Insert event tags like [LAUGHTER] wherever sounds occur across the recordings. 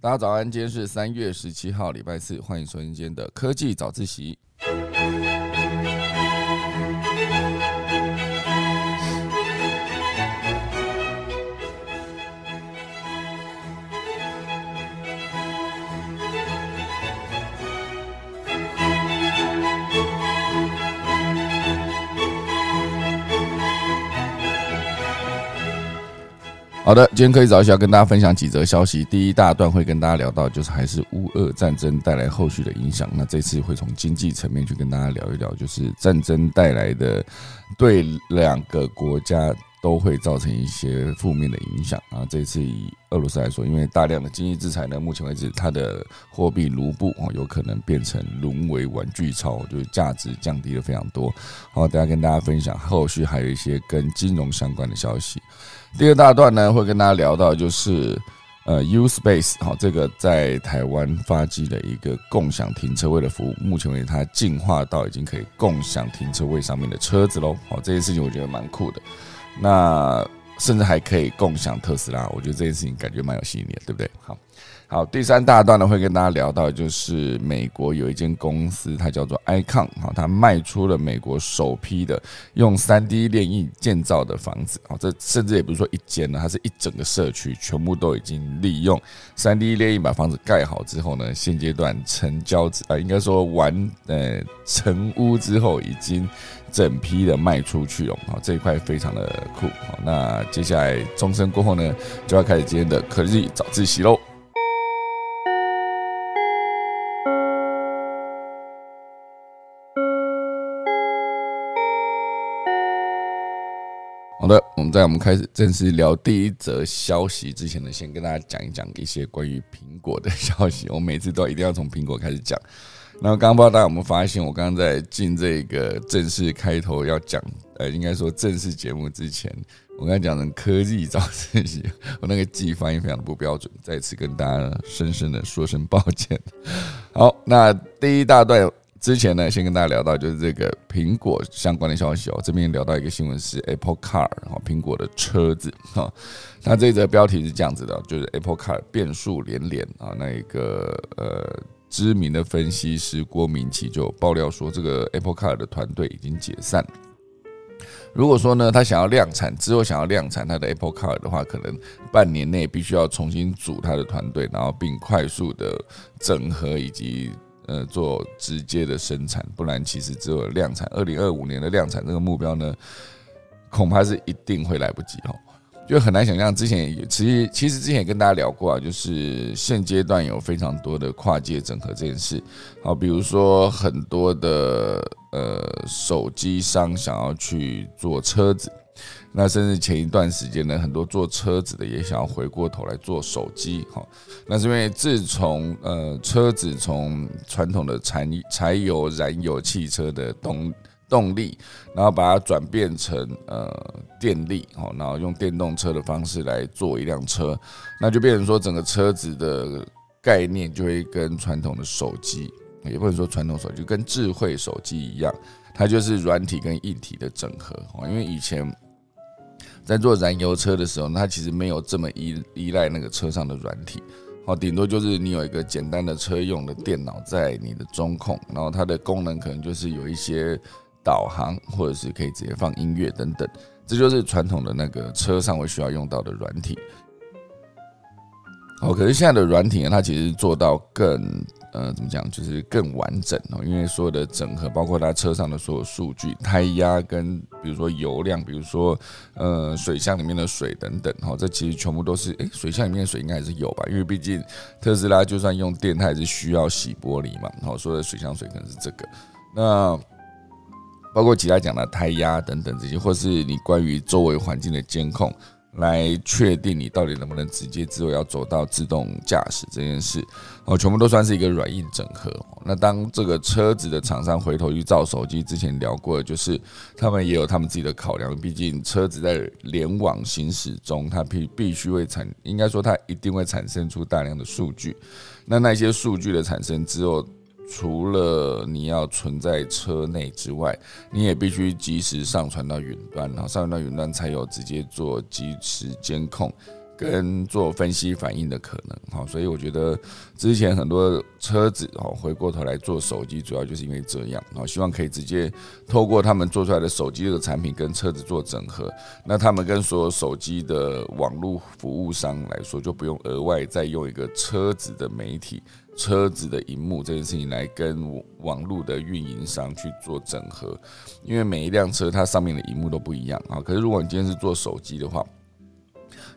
大家早安，今天是三月十七号，礼拜四，欢迎收听今天的科技早自习。好的，今天可以早一下跟大家分享几则消息。第一大段会跟大家聊到，就是还是乌俄战争带来后续的影响。那这次会从经济层面去跟大家聊一聊，就是战争带来的对两个国家都会造成一些负面的影响。啊，这次以俄罗斯来说，因为大量的经济制裁呢，目前为止它的货币卢布哦，有可能变成沦为玩具钞，就是价值降低了非常多。好，等下跟大家分享后续还有一些跟金融相关的消息。第二大段呢，会跟大家聊到就是呃，U Space 好，这个在台湾发迹的一个共享停车位的服务，目前为止它进化到已经可以共享停车位上面的车子喽。好，这件事情我觉得蛮酷的。那甚至还可以共享特斯拉，我觉得这件事情感觉蛮有吸引力的，对不对？好。好，第三大段呢会跟大家聊到，就是美国有一间公司，它叫做 Icon，好，它卖出了美国首批的用三 D 炼印建造的房子，好，这甚至也不是说一间呢，它是一整个社区，全部都已经利用三 D 炼印把房子盖好之后呢，现阶段成交啊，应该说完呃成屋之后，已经整批的卖出去了，好，这一块非常的酷，好，那接下来钟声过后呢，就要开始今天的科技早自习喽。好的，我们在我们开始正式聊第一则消息之前呢，先跟大家讲一讲一些关于苹果的消息。我每次都一定要从苹果开始讲。那刚刚不知道大家有没有发现，我刚刚在进这个正式开头要讲，呃，应该说正式节目之前，我刚才讲成科技早自习，我那个记忆发音非常的不标准，再次跟大家深深的说声抱歉。好，那第一大段。之前呢，先跟大家聊到就是这个苹果相关的消息哦。这边聊到一个新闻是 Apple Car 哈，苹果的车子哈。那这则标题是这样子的，就是 Apple Car 变数连连啊。那一个呃知名的分析师郭明奇就爆料说，这个 Apple Car 的团队已经解散。如果说呢，他想要量产之后想要量产他的 Apple Car 的话，可能半年内必须要重新组他的团队，然后并快速的整合以及。呃，做直接的生产，不然其实只有量产。二零二五年的量产这个目标呢，恐怕是一定会来不及哦，就很难想象。之前也其实其实之前也跟大家聊过啊，就是现阶段有非常多的跨界整合这件事。好，比如说很多的呃手机商想要去做车子。那甚至前一段时间呢，很多做车子的也想要回过头来做手机，哈。那是因为自从呃车子从传统的柴柴油燃油汽车的动动力，然后把它转变成呃电力，哈，然后用电动车的方式来做一辆车，那就变成说整个车子的概念就会跟传统的手机，也不能说传统手机，跟智慧手机一样，它就是软体跟硬体的整合哦，因为以前。在做燃油车的时候，它其实没有这么依依赖那个车上的软体，好，顶多就是你有一个简单的车用的电脑在你的中控，然后它的功能可能就是有一些导航，或者是可以直接放音乐等等，这就是传统的那个车上会需要用到的软体。好，可是现在的软体呢，它其实做到更。呃，怎么讲？就是更完整哦，因为所有的整合，包括它车上的所有数据、胎压跟比如说油量，比如说呃水箱里面的水等等，哈，这其实全部都是，诶，水箱里面的水应该还是有吧？因为毕竟特斯拉就算用电，它也是需要洗玻璃嘛，好，所有的水箱水可能是这个。那包括其他讲的胎压等等这些，或是你关于周围环境的监控。来确定你到底能不能直接之后要走到自动驾驶这件事，哦，全部都算是一个软硬整合。那当这个车子的厂商回头去造手机，之前聊过的，就是他们也有他们自己的考量，毕竟车子在联网行驶中，它必必须会产，应该说它一定会产生出大量的数据。那那些数据的产生之后，除了你要存在车内之外，你也必须及时上传到云端，然后上传到云端才有直接做即时监控跟做分析反应的可能，好，所以我觉得之前很多车子哦，回过头来做手机，主要就是因为这样，好，希望可以直接透过他们做出来的手机这个产品跟车子做整合，那他们跟所有手机的网络服务商来说，就不用额外再用一个车子的媒体、车子的荧幕这件事情来跟网络的运营商去做整合，因为每一辆车它上面的荧幕都不一样啊。可是如果你今天是做手机的话，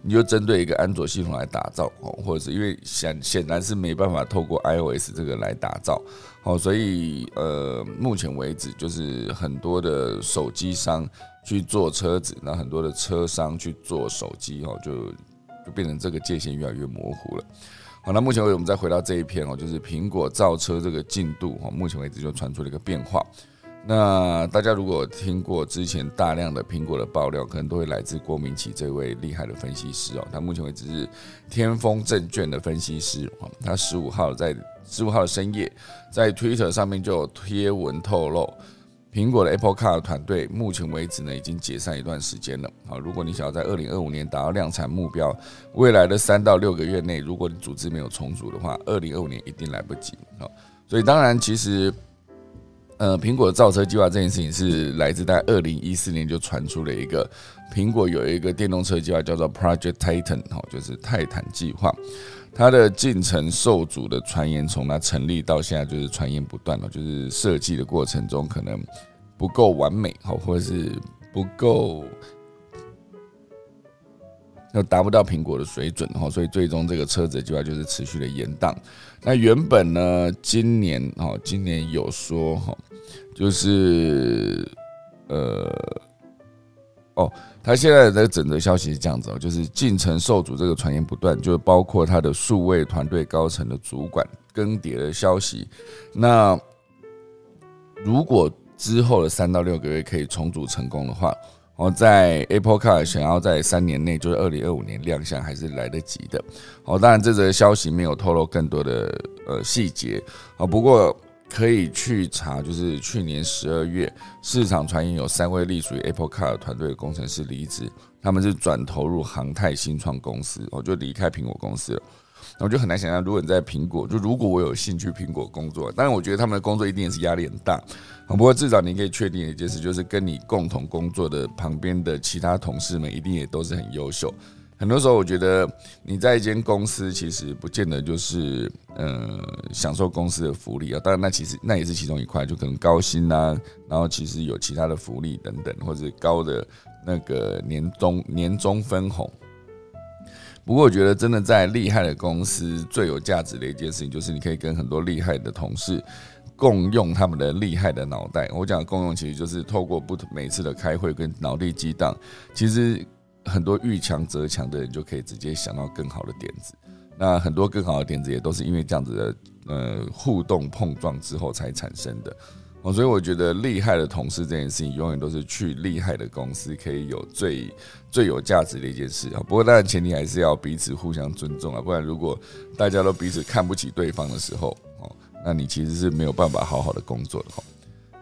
你就针对一个安卓系统来打造哦，或者是因为显显然是没办法透过 iOS 这个来打造哦，所以呃，目前为止就是很多的手机商去做车子，那很多的车商去做手机哦，就就变成这个界限越来越模糊了。好，那目前为止我们再回到这一篇哦，就是苹果造车这个进度哦，目前为止就传出了一个变化。那大家如果听过之前大量的苹果的爆料，可能都会来自郭明奇这位厉害的分析师哦。他目前为止是天风证券的分析师哦。他十五号在十五号的深夜，在 Twitter 上面就有贴文透露，苹果的 Apple Car 团队目前为止呢已经解散一段时间了。好，如果你想要在二零二五年达到量产目标，未来的三到六个月内，如果你组织没有重组的话，二零二五年一定来不及。好，所以当然其实。呃，苹果造车计划这件事情是来自在二零一四年就传出了一个苹果有一个电动车计划叫做 Project Titan，哈，就是泰坦计划。它的进程受阻的传言从它成立到现在就是传言不断了，就是设计的过程中可能不够完美，哈，或者是不够，又达不到苹果的水准，哈，所以最终这个车子计划就是持续的延宕。那原本呢，今年，哈，今年有说，哈。就是，呃，哦，他现在的整个消息是这样子哦，就是进程受阻，这个传言不断，就是包括他的数位团队高层的主管更迭的消息。那如果之后的三到六个月可以重组成功的话，我在 Apple Car 想要在三年内，就是二零二五年亮相，还是来得及的。哦，当然这则消息没有透露更多的呃细节啊，不过。可以去查，就是去年十二月，市场传言有三位隶属于 Apple Car 团队的工程师离职，他们是转投入航太新创公司，我就离开苹果公司了。那我就很难想象，如果你在苹果，就如果我有兴趣苹果工作，当然我觉得他们的工作一定也是压力很大。不过至少你可以确定一件事，就是跟你共同工作的旁边的其他同事们，一定也都是很优秀。很多时候，我觉得你在一间公司，其实不见得就是呃享受公司的福利啊。当然，那其实那也是其中一块，就可能高薪呐，然后其实有其他的福利等等，或者高的那个年终年终分红。不过，我觉得真的在厉害的公司最有价值的一件事情，就是你可以跟很多厉害的同事共用他们的厉害的脑袋。我讲共用，其实就是透过不同每次的开会跟脑力激荡，其实。很多遇强则强的人就可以直接想到更好的点子，那很多更好的点子也都是因为这样子的呃互动碰撞之后才产生的哦，所以我觉得厉害的同事这件事情永远都是去厉害的公司可以有最最有价值的一件事啊。不过当然前提还是要彼此互相尊重啊，不然如果大家都彼此看不起对方的时候哦，那你其实是没有办法好好的工作的哈。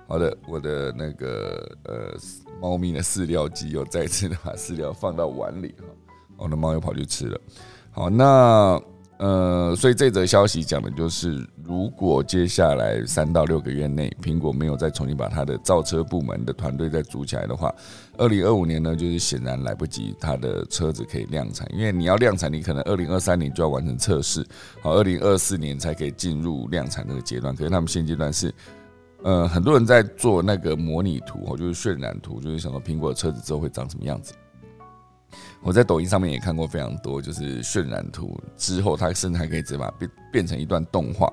好的，我的那个呃。猫咪的饲料机又再次的把饲料放到碗里哈，我的猫又跑去吃了。好，那呃，所以这则消息讲的就是，如果接下来三到六个月内，苹果没有再重新把它的造车部门的团队再组起来的话，二零二五年呢，就是显然来不及，它的车子可以量产。因为你要量产，你可能二零二三年就要完成测试，好，二零二四年才可以进入量产这个阶段。可是他们现阶段是。呃，很多人在做那个模拟图哦，就是渲染图，就是想说苹果的车子之后会长什么样子。我在抖音上面也看过非常多，就是渲染图之后，它甚至还可以直接把变变成一段动画。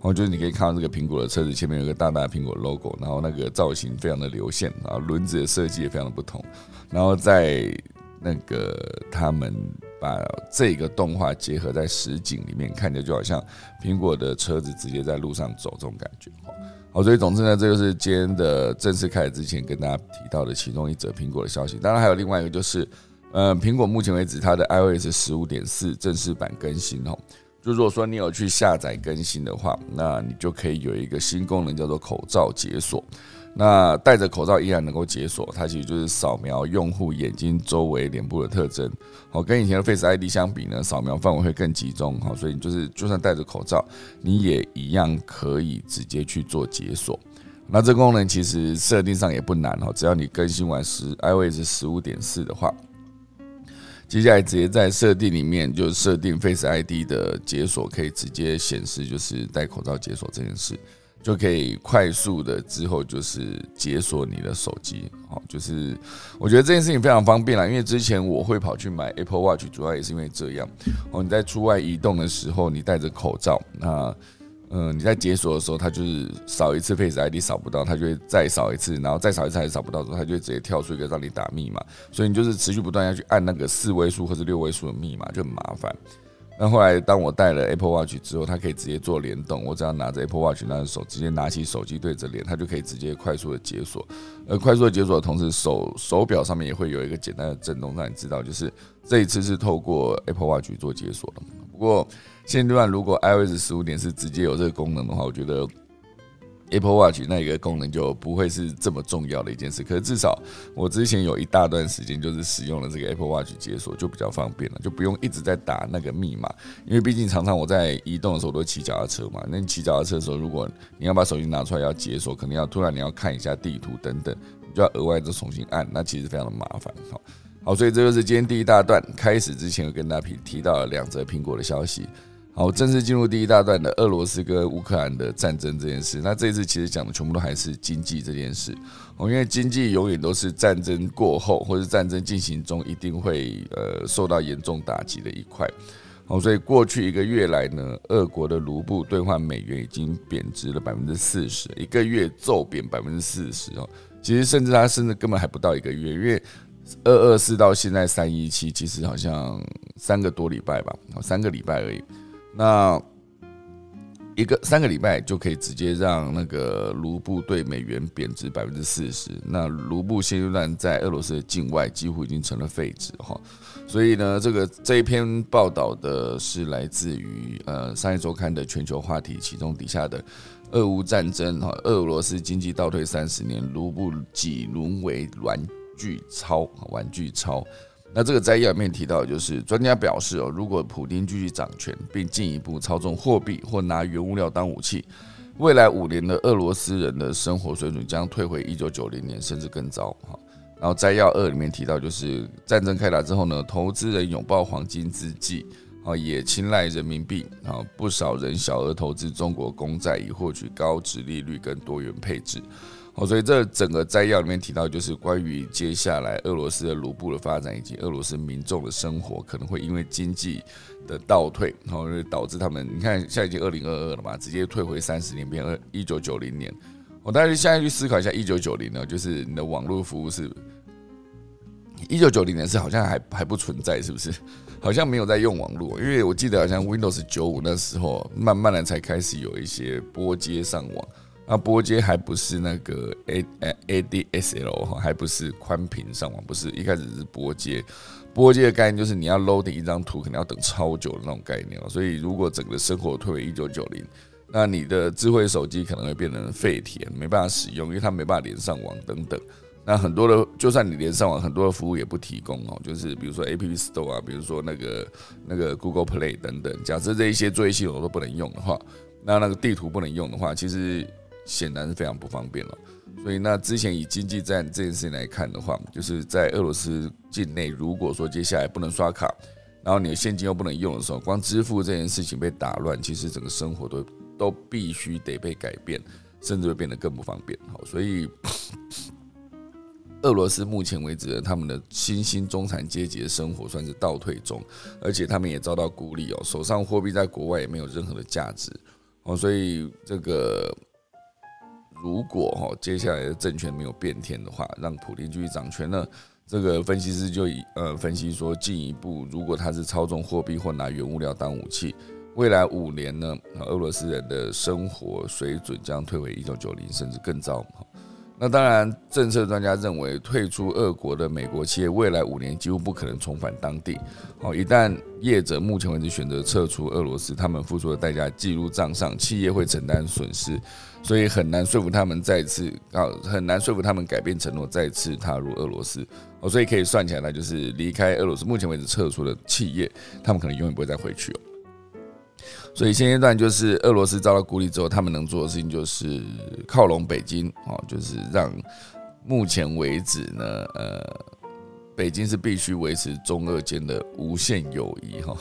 哦，就是你可以看到这个苹果的车子前面有个大大的苹果 logo，然后那个造型非常的流线啊，轮子的设计也非常的不同。然后在那个他们把这个动画结合在实景里面，看着就好像苹果的车子直接在路上走这种感觉。好，所以总之呢，这就是今天的正式开始之前跟大家提到的其中一则苹果的消息。当然还有另外一个，就是呃，苹果目前为止它的 iOS 十五点四正式版更新哦。就如果说你有去下载更新的话，那你就可以有一个新功能叫做口罩解锁。那戴着口罩依然能够解锁，它其实就是扫描用户眼睛周围脸部的特征。好，跟以前的 Face ID 相比呢，扫描范围会更集中。好，所以就是就算戴着口罩，你也一样可以直接去做解锁。那这功能其实设定上也不难哦，只要你更新完十 iOS 十五点四的话，接下来直接在设定里面就设定 Face ID 的解锁，可以直接显示就是戴口罩解锁这件事，就可以快速的之后就是解锁你的手机。好，就是我觉得这件事情非常方便啦，因为之前我会跑去买 Apple Watch，主要也是因为这样。哦，你在出外移动的时候，你戴着口罩，那。嗯，你在解锁的时候，它就是扫一次 Face ID 扫不到，它就会再扫一次，然后再扫一次还是扫不到之后，它就会直接跳出一个让你打密码，所以你就是持续不断要去按那个四位数或者六位数的密码，就很麻烦。那后来当我带了 Apple Watch 之后，它可以直接做联动，我只要拿着 Apple Watch 那手，直接拿起手机对着脸，它就可以直接快速的解锁。而快速的解锁的同时，手手表上面也会有一个简单的震动，让你知道就是这一次是透过 Apple Watch 做解锁的。不过现阶段如果 iOS 十五点是直接有这个功能的话，我觉得 Apple Watch 那个功能就不会是这么重要的一件事。可是至少我之前有一大段时间就是使用了这个 Apple Watch 解锁，就比较方便了，就不用一直在打那个密码。因为毕竟常常我在移动的时候都骑脚踏车嘛，那你骑脚踏车的时候，如果你要把手机拿出来要解锁，可能要突然你要看一下地图等等，你就要额外再重新按，那其实非常的麻烦。好，好，所以这就是今天第一大段开始之前，有跟大家提提到了两则苹果的消息。好，正式进入第一大段的俄罗斯跟乌克兰的战争这件事。那这一次其实讲的全部都还是经济这件事。哦，因为经济永远都是战争过后或者战争进行中一定会呃受到严重打击的一块。哦，所以过去一个月来呢，俄国的卢布兑换美元已经贬值了百分之四十，一个月骤贬百分之四十哦。其实甚至它甚至根本还不到一个月，因为二二四到现在三一七，其实好像三个多礼拜吧，三个礼拜而已。那一个三个礼拜就可以直接让那个卢布对美元贬值百分之四十。那卢布现阶段在俄罗斯的境外几乎已经成了废纸哈。所以呢，这个这一篇报道的是来自于呃商业周刊的全球话题，其中底下的俄乌战争哈，俄罗斯经济倒退三十年，卢布几沦为玩具钞，玩具钞。那这个摘要里面提到，就是专家表示哦，如果普京继续掌权，并进一步操纵货币或拿原物料当武器，未来五年的俄罗斯人的生活水准将退回一九九零年，甚至更糟。哈，然后摘要二里面提到，就是战争开打之后呢，投资人拥抱黄金之际，啊，也青睐人民币，啊，不少人小额投资中国公债，以获取高值利率跟多元配置。哦，所以这整个摘要里面提到，就是关于接下来俄罗斯的卢布的发展，以及俄罗斯民众的生活可能会因为经济的倒退，然后导致他们，你看现在已经二零二二了嘛，直接退回三十年，变二一九九零年。我大家现在去思考一下，一九九零呢，就是你的网络服务是，一九九零年是好像还还不存在，是不是？好像没有在用网络，因为我记得好像 Windows 九五那时候，慢慢的才开始有一些拨接上网。那拨接还不是那个 A A D S L 哈，还不是宽频上网，不是一开始是拨接。拨接的概念就是你要 loading 一张图，可能要等超久的那种概念哦。所以如果整个生活退回一九九零，那你的智慧手机可能会变成废铁，没办法使用，因为它没办法连上网等等。那很多的，就算你连上网，很多的服务也不提供哦。就是比如说 A P P Store 啊，比如说那个那个 Google Play 等等，假设这一些作业系统都不能用的话，那那个地图不能用的话，其实。显然是非常不方便了，所以那之前以经济战这件事情来看的话，就是在俄罗斯境内，如果说接下来不能刷卡，然后你的现金又不能用的时候，光支付这件事情被打乱，其实整个生活都都必须得被改变，甚至会变得更不方便。好，所以俄罗斯目前为止，他们的新兴中产阶级的生活算是倒退中，而且他们也遭到孤立哦，手上货币在国外也没有任何的价值哦，所以这个。如果哈接下来的政权没有变天的话，让普京继续掌权呢？这个分析师就以呃分析说，进一步如果他是操纵货币或拿原物料当武器，未来五年呢，俄罗斯人的生活水准将退回一九九零甚至更糟。那当然，政策专家认为，退出俄国的美国企业未来五年几乎不可能重返当地。哦，一旦业者目前为止选择撤出俄罗斯，他们付出的代价记入账上，企业会承担损失，所以很难说服他们再次啊，很难说服他们改变承诺，再次踏入俄罗斯。哦，所以可以算起来，就是离开俄罗斯，目前为止撤出的企业，他们可能永远不会再回去了。所以现阶段就是俄罗斯遭到孤立之后，他们能做的事情就是靠拢北京哦，就是让目前为止呢，呃，北京是必须维持中俄间的无限友谊哈，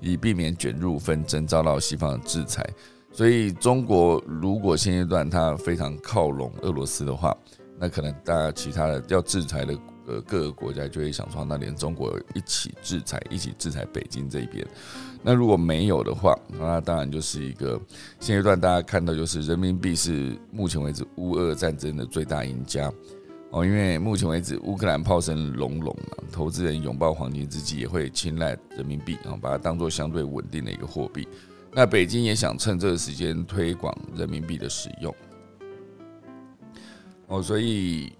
以避免卷入纷争，遭到西方的制裁。所以中国如果现阶段它非常靠拢俄罗斯的话，那可能大家其他的要制裁的呃各个国家就会想说，那连中国一起制裁，一起制裁北京这一边。那如果没有的话，那当然就是一个现阶段大家看到就是人民币是目前为止乌俄战争的最大赢家哦，因为目前为止乌克兰炮声隆隆啊，投资人拥抱黄金之际也会青睐人民币啊，把它当做相对稳定的一个货币。那北京也想趁这个时间推广人民币的使用哦，所以。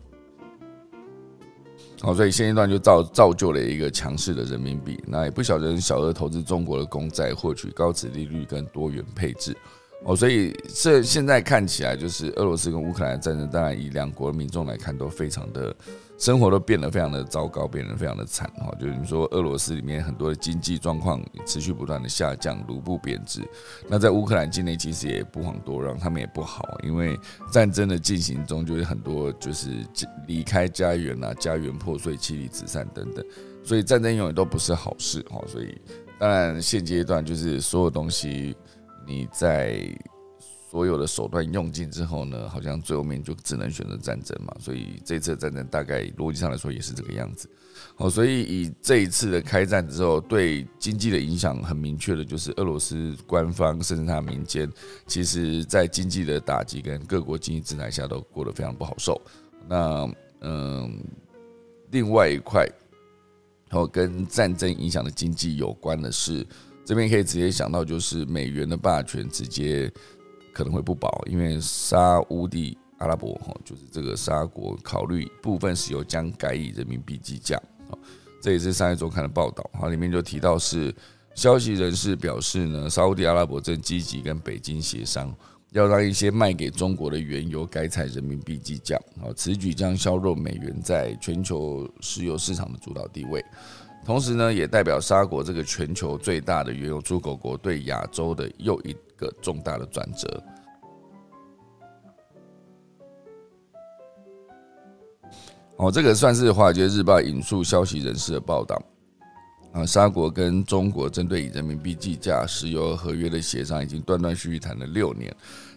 好，所以现阶段就造造就了一个强势的人民币，那也不晓得小额投资中国的公债，获取高值利率跟多元配置。哦，所以这现在看起来就是俄罗斯跟乌克兰战争，当然以两国民众来看都非常的。生活都变得非常的糟糕，变得非常的惨哈。就是你说俄罗斯里面很多的经济状况持续不断的下降，卢布贬值。那在乌克兰境内其实也不遑多让，他们也不好，因为战争的进行中就是很多就是离开家园啊，家园破碎，妻离子散等等。所以战争永远都不是好事哈。所以当然现阶段就是所有东西你在。所有的手段用尽之后呢，好像最后面就只能选择战争嘛。所以这次战争大概逻辑上来说也是这个样子。好，所以以这一次的开战之后，对经济的影响很明确的，就是俄罗斯官方甚至他民间，其实在经济的打击跟各国经济制裁下都过得非常不好受。那嗯，另外一块，然后跟战争影响的经济有关的是，这边可以直接想到就是美元的霸权直接。可能会不保，因为沙乌地阿拉伯哈，就是这个沙国考虑部分石油将改以人民币计价啊，这也是上一周看的报道哈，里面就提到是消息人士表示呢，沙乌地阿拉伯正积极跟北京协商，要让一些卖给中国的原油改采人民币计价啊，此举将削弱美元在全球石油市场的主导地位，同时呢，也代表沙国这个全球最大的原油出口国对亚洲的又一。个重大的转折。哦，这个算是华尔街日报引述消息人士的报道。啊，沙国跟中国针对以人民币计价石油合约的协商已经断断续续谈了六年，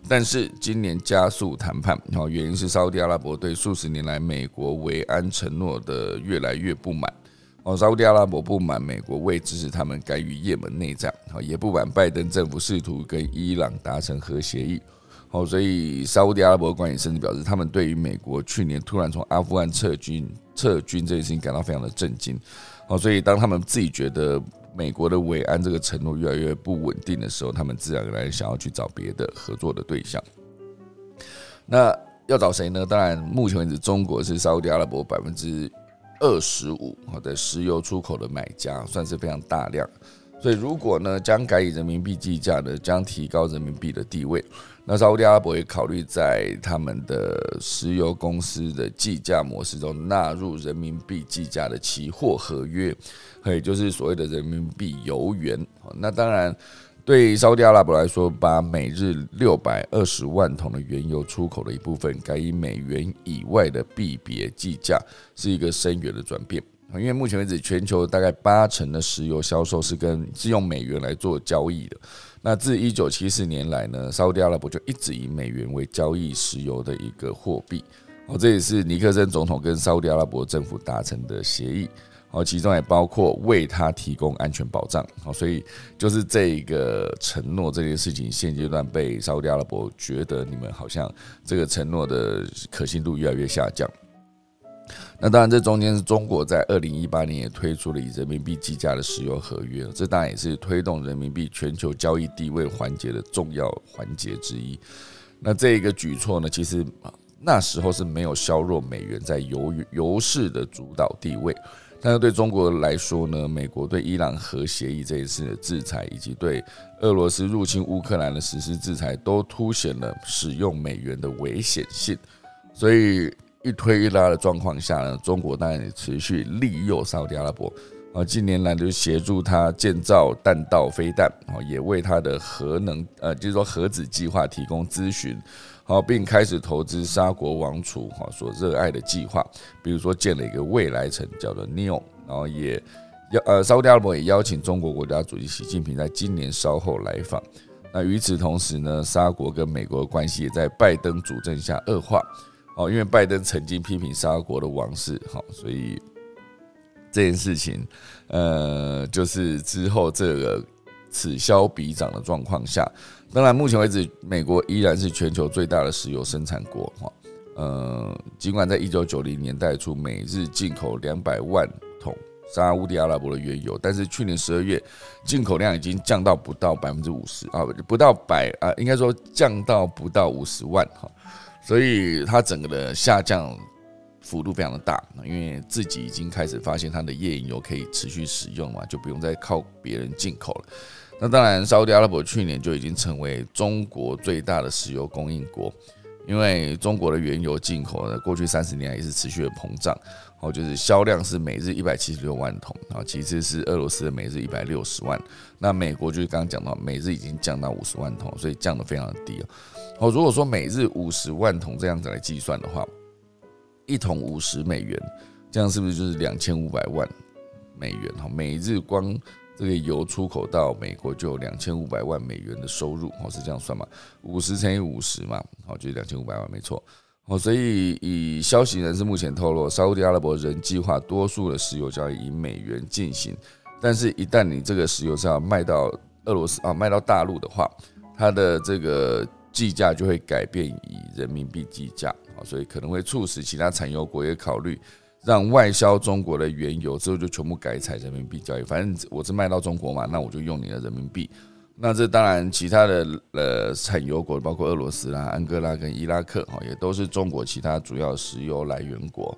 但是今年加速谈判，哦，原因是沙特阿拉伯对数十年来美国维安承诺的越来越不满。哦，沙特阿拉伯不满美国未支持他们干预也门内战，哦，也不满拜登政府试图跟伊朗达成核协议，哦，所以沙特阿拉伯官员甚至表示，他们对于美国去年突然从阿富汗撤军撤军这件事情感到非常的震惊，哦，所以当他们自己觉得美国的维安这个承诺越来越不稳定的时候，他们自然而然想要去找别的合作的对象。那要找谁呢？当然，目前为止，中国是沙特阿拉伯百分之。二十五好的石油出口的买家算是非常大量，所以如果呢将改以人民币计价呢，将提高人民币的地位。那沙特阿拉伯也考虑在他们的石油公司的计价模式中纳入人民币计价的期货合约，也就是所谓的人民币油元。那当然。对沙特阿拉伯来说，把每日六百二十万桶的原油出口的一部分改以美元以外的币别计价，是一个深远的转变。因为目前为止，全球大概八成的石油销售是跟是用美元来做交易的。那自一九七四年来呢，沙特阿拉伯就一直以美元为交易石油的一个货币。哦，这也是尼克森总统跟沙特阿拉伯政府达成的协议。哦，其中也包括为他提供安全保障。好，所以就是这个承诺这件事情，现阶段被沙特阿拉伯觉得你们好像这个承诺的可信度越来越下降。那当然，这中间是中国在二零一八年也推出了以人民币计价的石油合约，这当然也是推动人民币全球交易地位环节的重要环节之一。那这一个举措呢，其实。那时候是没有削弱美元在油油市的主导地位。但是对中国来说呢，美国对伊朗核协议这一次的制裁，以及对俄罗斯入侵乌克兰的实施制裁，都凸显了使用美元的危险性。所以一推一拉的状况下呢，中国当然也持续利诱沙特阿拉伯啊，近年来就协助他建造弹道飞弹啊，也为他的核能呃，就是说核子计划提供咨询。好，并开始投资沙国王储哈所热爱的计划，比如说建了一个未来城，叫做 Neo，然后也邀呃沙特阿拉伯也邀请中国国家主席习近平在今年稍后来访。那与此同时呢，沙国跟美国的关系也在拜登主政下恶化。哦，因为拜登曾经批评沙国的王室，好，所以这件事情，呃，就是之后这个此消彼长的状况下。当然，目前为止，美国依然是全球最大的石油生产国。哈，呃，尽管在一九九零年代初，每日进口两百万桶沙地阿拉伯的原油，但是去年十二月，进口量已经降到不到百分之五十啊，不到百啊，应该说降到不到五十万哈，所以它整个的下降幅度非常的大，因为自己已经开始发现它的页岩油可以持续使用嘛，就不用再靠别人进口了。那当然，沙特阿拉伯去年就已经成为中国最大的石油供应国，因为中国的原油进口呢，过去三十年来也是持续的膨胀，哦，就是销量是每日一百七十六万桶，然后，其次是俄罗斯的每日一百六十万，那美国就是刚刚讲到，每日已经降到五十万桶，所以降得非常的低哦。哦，如果说每日五十万桶这样子来计算的话，一桶五十美元，这样是不是就是两千五百万美元？哈，每日光。这个油出口到美国就有两千五百万美元的收入，哦，是这样算嘛？五十乘以五十嘛，好，就是两千五百万，没错。哦，所以以消息人士目前透露，沙特阿拉伯仍计划多数的石油交易以美元进行，但是，一旦你这个石油是要卖到俄罗斯啊，卖到大陆的话，它的这个计价就会改变以人民币计价，啊，所以可能会促使其他产油国也考虑。让外销中国的原油之后就全部改采人民币交易，反正我是卖到中国嘛，那我就用你的人民币。那这当然，其他的呃产油国，包括俄罗斯啦、安哥拉跟伊拉克，哈，也都是中国其他主要石油来源国。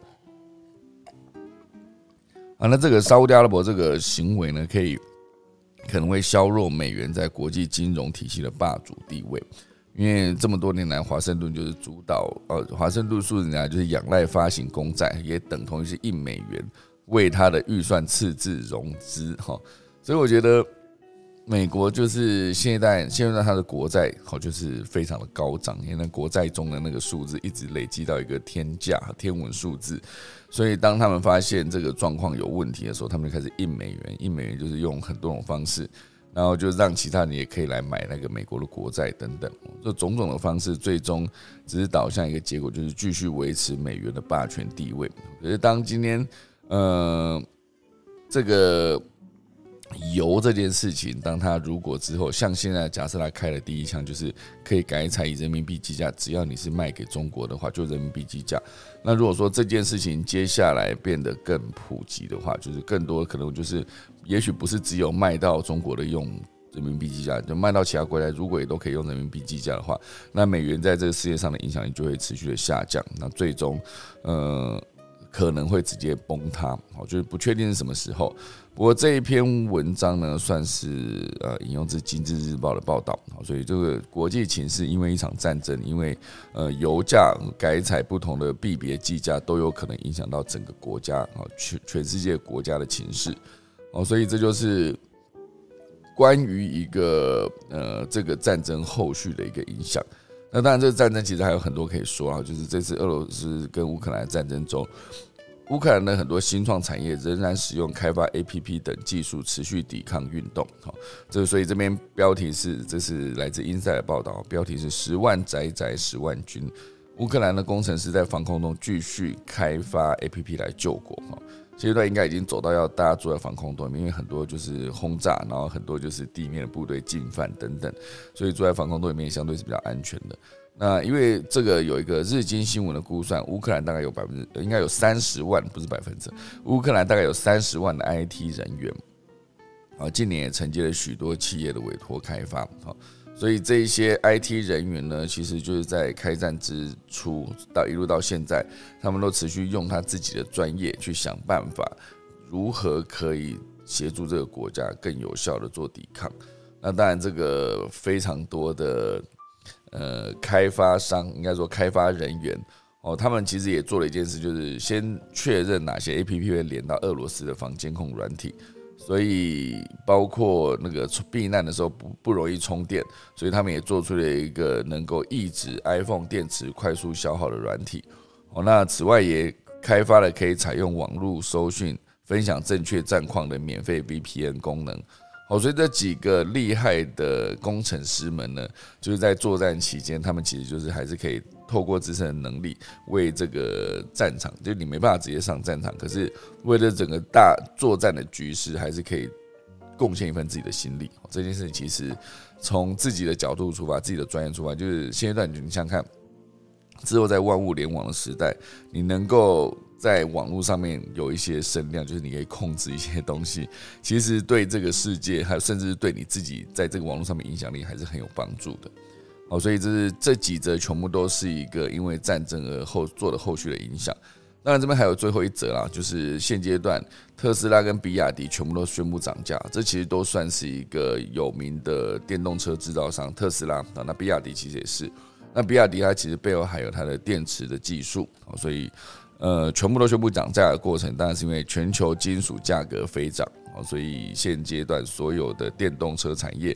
啊，那这个沙特阿拉伯这个行为呢，可以可能会削弱美元在国际金融体系的霸主地位。因为这么多年来，华盛顿就是主导，呃，华盛顿数字家就是仰赖发行公债，也等同于是印美元为他的预算赤字融资，哈，所以我觉得美国就是现在现在它的国债好就是非常的高涨，因为国债中的那个数字一直累积到一个天价天文数字，所以当他们发现这个状况有问题的时候，他们就开始印美元，印美元就是用很多种方式。然后就让其他人也可以来买那个美国的国债等等，这种种的方式，最终只是导向一个结果，就是继续维持美元的霸权地位。可是当今天，呃，这个油这件事情，当他如果之后像现在假设他开了第一枪，就是可以改采以人民币计价，只要你是卖给中国的话，就人民币计价。那如果说这件事情接下来变得更普及的话，就是更多可能就是。也许不是只有卖到中国的用人民币计价，就卖到其他国家，如果也都可以用人民币计价的话，那美元在这个世界上的影响力就会持续的下降，那最终，呃，可能会直接崩塌。好，就是不确定是什么时候。不过这一篇文章呢，算是呃引用自《经济日报》的报道。好，所以这个国际情势，因为一场战争，因为呃油价改采不同的币别计价，都有可能影响到整个国家啊全全世界国家的情势。哦，所以这就是关于一个呃这个战争后续的一个影响。那当然，这个战争其实还有很多可以说啊，就是这次俄罗斯跟乌克兰战争中，乌克兰的很多新创产业仍然使用开发 A P P 等技术持续抵抗运动。哈，这所以这边标题是这是来自英赛的报道，标题是十万宅宅十万军，乌克兰的工程师在防空中继续开发 A P P 来救国。哈。阶段应该已经走到要大家住在防空洞里面，因为很多就是轰炸，然后很多就是地面的部队进犯等等，所以住在防空洞里面相对是比较安全的。那因为这个有一个日经新闻的估算，乌克兰大概有百分之应该有三十万，不是百分之，乌克兰大概有三十万的 IT 人员，啊，近年也承接了许多企业的委托开发，好，所以这一些 IT 人员呢，其实就是在开战之初到一路到现在，他们都持续用他自己的专业去想办法，如何可以协助这个国家更有效的做抵抗。那当然，这个非常多的呃开发商，应该说开发人员哦，他们其实也做了一件事，就是先确认哪些 APP 会连到俄罗斯的防监控软体。所以，包括那个避难的时候不不容易充电，所以他们也做出了一个能够抑制 iPhone 电池快速消耗的软体。哦，那此外也开发了可以采用网络搜讯、分享正确战况的免费 VPN 功能。好，所以这几个厉害的工程师们呢，就是在作战期间，他们其实就是还是可以。透过自身的能力，为这个战场，就你没办法直接上战场，可是为了整个大作战的局势，还是可以贡献一份自己的心力。这件事情其实从自己的角度出发，自己的专业出发，就是现阶段你想想看，之后在万物联网的时代，你能够在网络上面有一些声量，就是你可以控制一些东西，[LAUGHS] 其实对这个世界，还有甚至是对你自己在这个网络上面影响力，还是很有帮助的。哦，所以这是这几则全部都是一个因为战争而后做的后续的影响。当然这边还有最后一则啦，就是现阶段特斯拉跟比亚迪全部都宣布涨价，这其实都算是一个有名的电动车制造商特斯拉啊，那比亚迪其实也是。那比亚迪它其实背后还有它的电池的技术啊，所以呃全部都宣布涨价的过程，当然是因为全球金属价格飞涨啊，所以现阶段所有的电动车产业。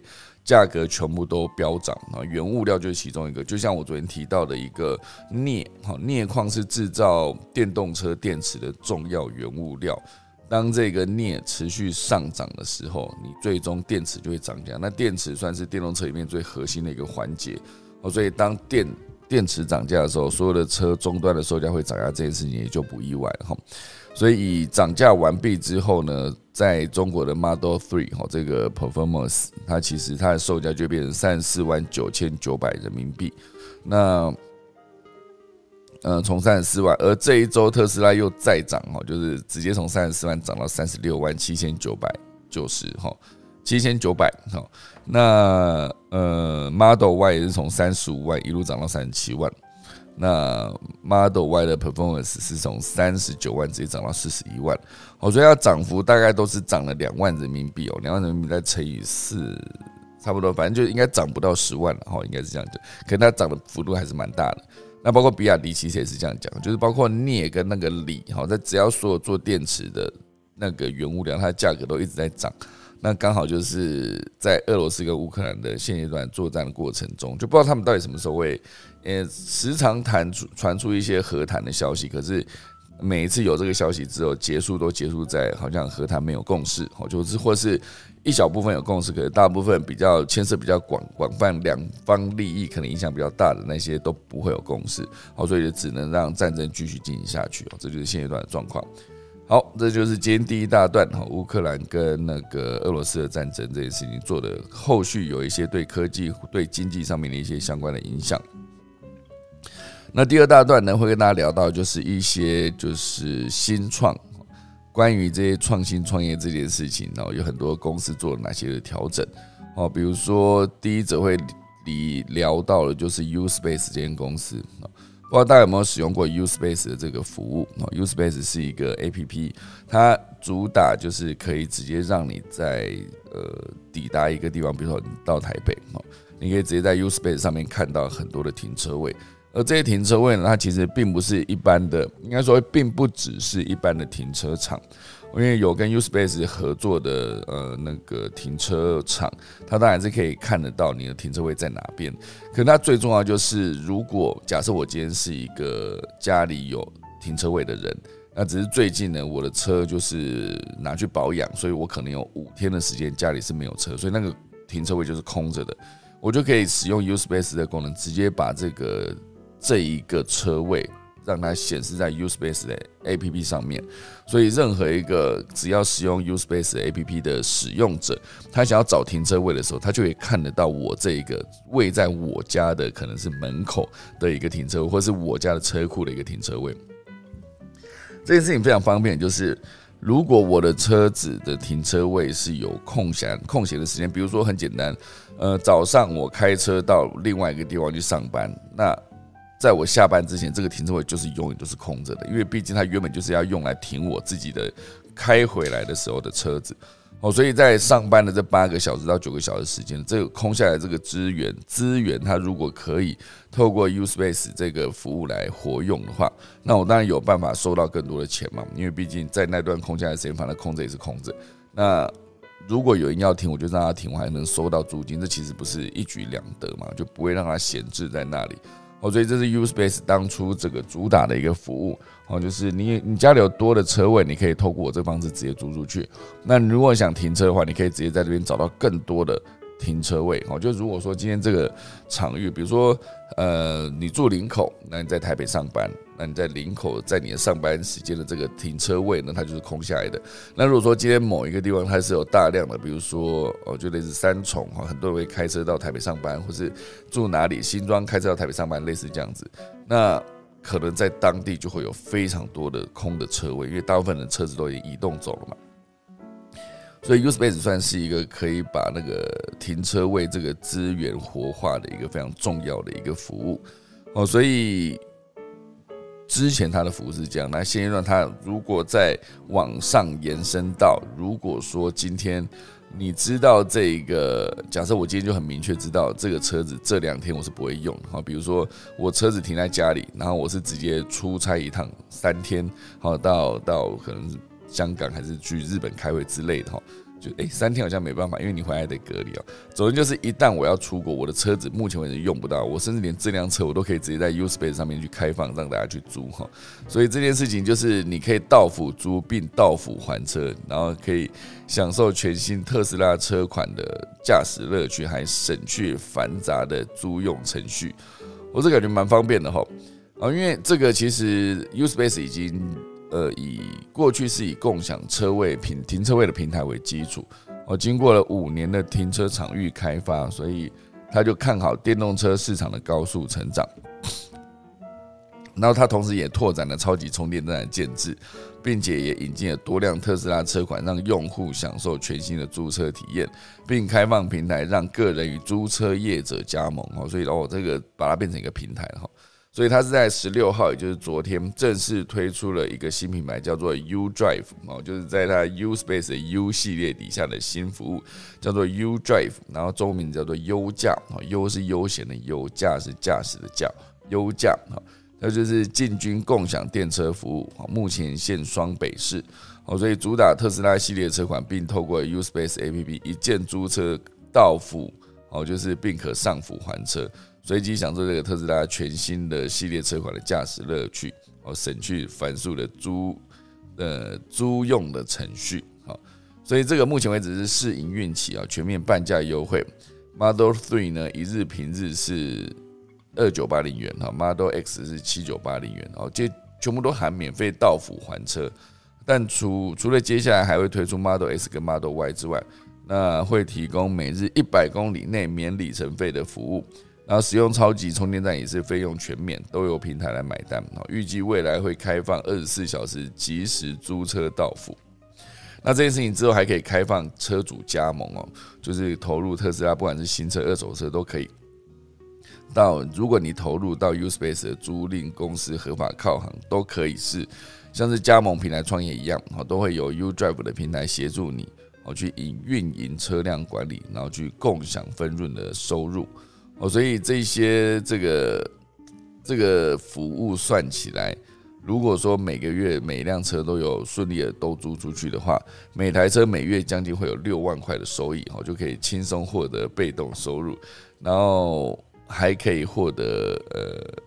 价格全部都飙涨啊！原物料就是其中一个，就像我昨天提到的一个镍，哈，镍矿是制造电动车电池的重要原物料。当这个镍持续上涨的时候，你最终电池就会涨价。那电池算是电动车里面最核心的一个环节哦，所以当电电池涨价的时候，所有的车终端的售价会涨价，这件事情也就不意外了哈。所以涨价完毕之后呢，在中国的 Model Three 哈，这个 Performance 它其实它的售价就变成三十四万九千九百人民币。那呃，从三十四万，而这一周特斯拉又再涨哈，就是直接从三十四万涨到三十六万七千九百九十哈，七千九百哈。那呃，Model Y 也是从三十五万一路涨到三十七万。那 Model Y 的 Performance 是从三十九万直接涨到四十一万，我觉得它涨幅大概都是涨了两万人民币哦，两万人民币再乘以四，差不多，反正就应该涨不到十万了哈，应该是这样子，可能它涨的幅度还是蛮大的。那包括比亚迪其实也是这样讲，就是包括镍跟那个锂，哈，在只要所有做电池的那个原物料，它的价格都一直在涨。那刚好就是在俄罗斯跟乌克兰的现阶段作战的过程中，就不知道他们到底什么时候会，呃，时常谈出传出一些和谈的消息，可是每一次有这个消息之后，结束都结束在好像和谈没有共识，哦，就是或是一小部分有共识，可是大部分比较牵涉比较广广泛两方利益，可能影响比较大的那些都不会有共识，好，所以就只能让战争继续进行下去，哦，这就是现阶段的状况。好，这就是今天第一大段哈，乌克兰跟那个俄罗斯的战争这件事情做的，后续有一些对科技、对经济上面的一些相关的影响。那第二大段呢，会跟大家聊到就是一些就是新创，关于这些创新创业这件事情，然后有很多公司做了哪些的调整哦，比如说第一则会理聊到了就是 Uspace 这间公司啊。不知道大家有没有使用过 Uspace 的这个服务啊？Uspace 是一个 A P P，它主打就是可以直接让你在呃抵达一个地方，比如说你到台北哦，你可以直接在 Uspace 上面看到很多的停车位，而这些停车位呢，它其实并不是一般的，应该说并不只是一般的停车场。因为有跟 Uspace 合作的呃那个停车场，它当然是可以看得到你的停车位在哪边。可它最重要就是，如果假设我今天是一个家里有停车位的人，那只是最近呢，我的车就是拿去保养，所以我可能有五天的时间家里是没有车，所以那个停车位就是空着的，我就可以使用 Uspace 的功能，直接把这个这一个车位。让它显示在 Uspace 的 APP 上面，所以任何一个只要使用 Uspace APP 的使用者，他想要找停车位的时候，他就会看得到我这一个位在我家的可能是门口的一个停车位，或是我家的车库的一个停车位。这件事情非常方便，就是如果我的车子的停车位是有空闲空闲的时间，比如说很简单，呃，早上我开车到另外一个地方去上班，那在我下班之前，这个停车位就是永远都是空着的，因为毕竟它原本就是要用来停我自己的开回来的时候的车子。哦，所以在上班的这八个小时到九个小时时间，这个空下来这个资源资源，它如果可以透过 U Space 这个服务来活用的话，那我当然有办法收到更多的钱嘛。因为毕竟在那段空下来时间，反正空着也是空着。那如果有人要停，我就让他停，我还能收到租金，这其实不是一举两得嘛？就不会让他闲置在那里。哦，所以这是 U Space 当初这个主打的一个服务哦，就是你你家里有多的车位，你可以透过我这方式直接租出去。那如果想停车的话，你可以直接在这边找到更多的。停车位哦，就如果说今天这个场域，比如说呃，你住林口，那你在台北上班，那你在林口在你的上班时间的这个停车位呢，它就是空下来的。那如果说今天某一个地方它是有大量的，比如说哦，就类似三重哈，很多人会开车到台北上班，或是住哪里新庄开车到台北上班，类似这样子，那可能在当地就会有非常多的空的车位，因为大部分的车子都已经移动走了嘛。所以 Uspace 算是一个可以把那个停车位这个资源活化的一个非常重要的一个服务哦。所以之前它的服务是这样，那现阶段它如果在往上延伸到，如果说今天你知道这个，假设我今天就很明确知道这个车子这两天我是不会用哈，比如说我车子停在家里，然后我是直接出差一趟三天，好到到可能是。香港还是去日本开会之类的哈，就哎三天好像没办法，因为你回来得隔离哦。总之就是一旦我要出国，我的车子目前为止用不到，我甚至连这辆车我都可以直接在 Uspace 上面去开放让大家去租哈。所以这件事情就是你可以到付租并到付还车，然后可以享受全新特斯拉车款的驾驶乐趣，还省去繁杂的租用程序。我这感觉蛮方便的哈啊，因为这个其实 Uspace 已经。呃，以过去是以共享车位平停车位的平台为基础，哦，经过了五年的停车场域开发，所以他就看好电动车市场的高速成长。然后他同时也拓展了超级充电站的建制，并且也引进了多辆特斯拉车款，让用户享受全新的租车体验，并开放平台让个人与租车业者加盟。哦，所以哦，这个把它变成一个平台哈。所以它是在十六号，也就是昨天，正式推出了一个新品牌，叫做 U Drive 哦，就是在它 U Space 的 U 系列底下的新服务，叫做 U Drive，然后中文名叫做优驾啊，U 是悠闲的优，驾是驾驶的驾，优驾啊，那就是进军共享电车服务啊，目前现双北市哦，所以主打特斯拉系列车款，并透过 U Space APP 一键租车到付哦，就是并可上付还车。随即享受这个特斯拉全新的系列车款的驾驶乐趣，哦，省去繁琐的租呃租用的程序，好，所以这个目前为止是试营运期啊，全面半价优惠。Model Three 呢，一日平日是二九八零元哈，Model X 是七九八零元，哦，这全部都含免费到付还车。但除除了接下来还会推出 Model S 跟 Model Y 之外，那会提供每日一百公里内免里程费的服务。然后使用超级充电站也是费用全免，都由平台来买单。预计未来会开放二十四小时即时租车到付。那这件事情之后还可以开放车主加盟哦，就是投入特斯拉，不管是新车、二手车都可以。到如果你投入到 Uspace 的租赁公司合法靠行，都可以是像是加盟平台创业一样，哦，都会有 U Drive 的平台协助你，哦，去营运营车辆管理，然后去共享分润的收入。哦，所以这些这个这个服务算起来，如果说每个月每辆车都有顺利的都租出去的话，每台车每月将近会有六万块的收益，哦，就可以轻松获得被动收入，然后还可以获得呃，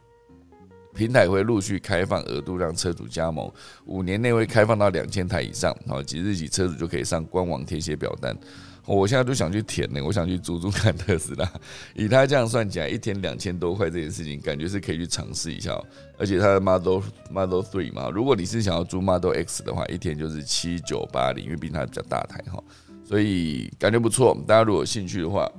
平台会陆续开放额度让车主加盟，五年内会开放到两千台以上，好，即日起车主就可以上官网填写表单。我现在都想去填呢，我想去租租看特斯拉。[LAUGHS] 以他这样算起来，一天两千多块这件事情，感觉是可以去尝试一下。而且它的 Model Model Three 嘛，如果你是想要租 Model X 的话，一天就是七九八零，因为毕竟它比较大台哈，所以感觉不错。大家如果有兴趣的话，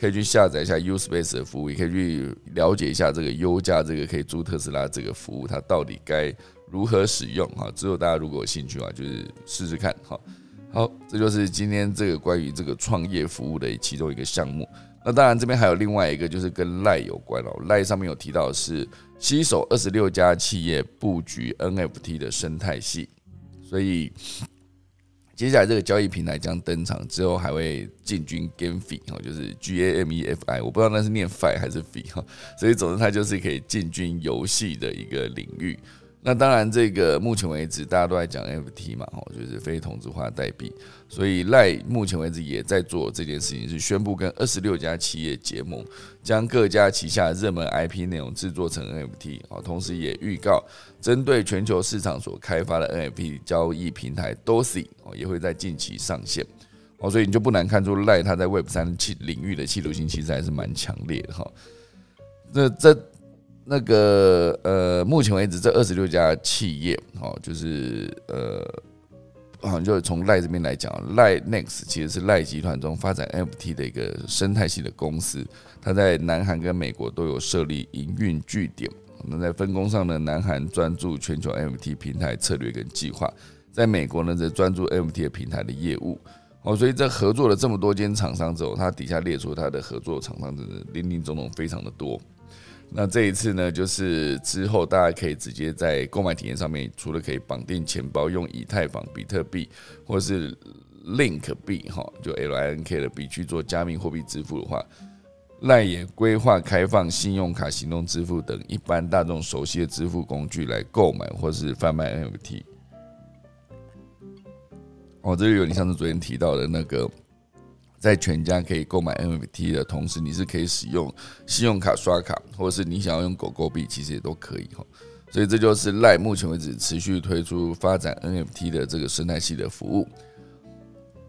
可以去下载一下 U Space 的服务，也可以去了解一下这个优价这个可以租特斯拉这个服务，它到底该如何使用哈。之后大家如果有兴趣的话，就是试试看哈。好，这就是今天这个关于这个创业服务的其中一个项目。那当然这边还有另外一个，就是跟赖有关哦。赖上面有提到是，携手二十六家企业布局 NFT 的生态系，所以。接下来这个交易平台将登场之后，还会进军 GameFi 哈，就是 G A M E F I，我不知道那是念 Fi 还是 Fi 哈，所以总之它就是可以进军游戏的一个领域。那当然，这个目前为止大家都在讲 NFT 嘛，哦，就是非同质化代币，所以赖目前为止也在做这件事情，是宣布跟二十六家企业结盟，将各家旗下热门 IP 内容制作成 NFT，哦，同时也预告针对全球市场所开发的 NFT 交易平台 Dosi 哦，也会在近期上线，哦，所以你就不难看出赖他在 Web 三气领域的企图心其实还是蛮强烈的哈。那这。那个呃，目前为止这二十六家企业，哦，就是呃，好像就从赖这边来讲，赖 Next 其实是赖集团中发展 FT 的一个生态系的公司，它在南韩跟美国都有设立营运据点。那在分工上呢，南韩专注全球 FT 平台策略跟计划，在美国呢则专注 FT 的平台的业务。哦，所以在合作了这么多间厂商之后，它底下列出它的合作厂商，真的林林总总非常的多。那这一次呢，就是之后大家可以直接在购买体验上面，除了可以绑定钱包，用以太坊、比特币或是 Link 币哈，就 L I N K 的币去做加密货币支付的话，赖也规划开放信用卡、行动支付等一般大众熟悉的支付工具来购买或是贩卖 N F T。哦，这里有你上次昨天提到的那个。在全家可以购买 NFT 的同时，你是可以使用信用卡刷卡，或者是你想要用狗狗币，其实也都可以哈。所以这就是赖目前为止持续推出发展 NFT 的这个生态系的服务。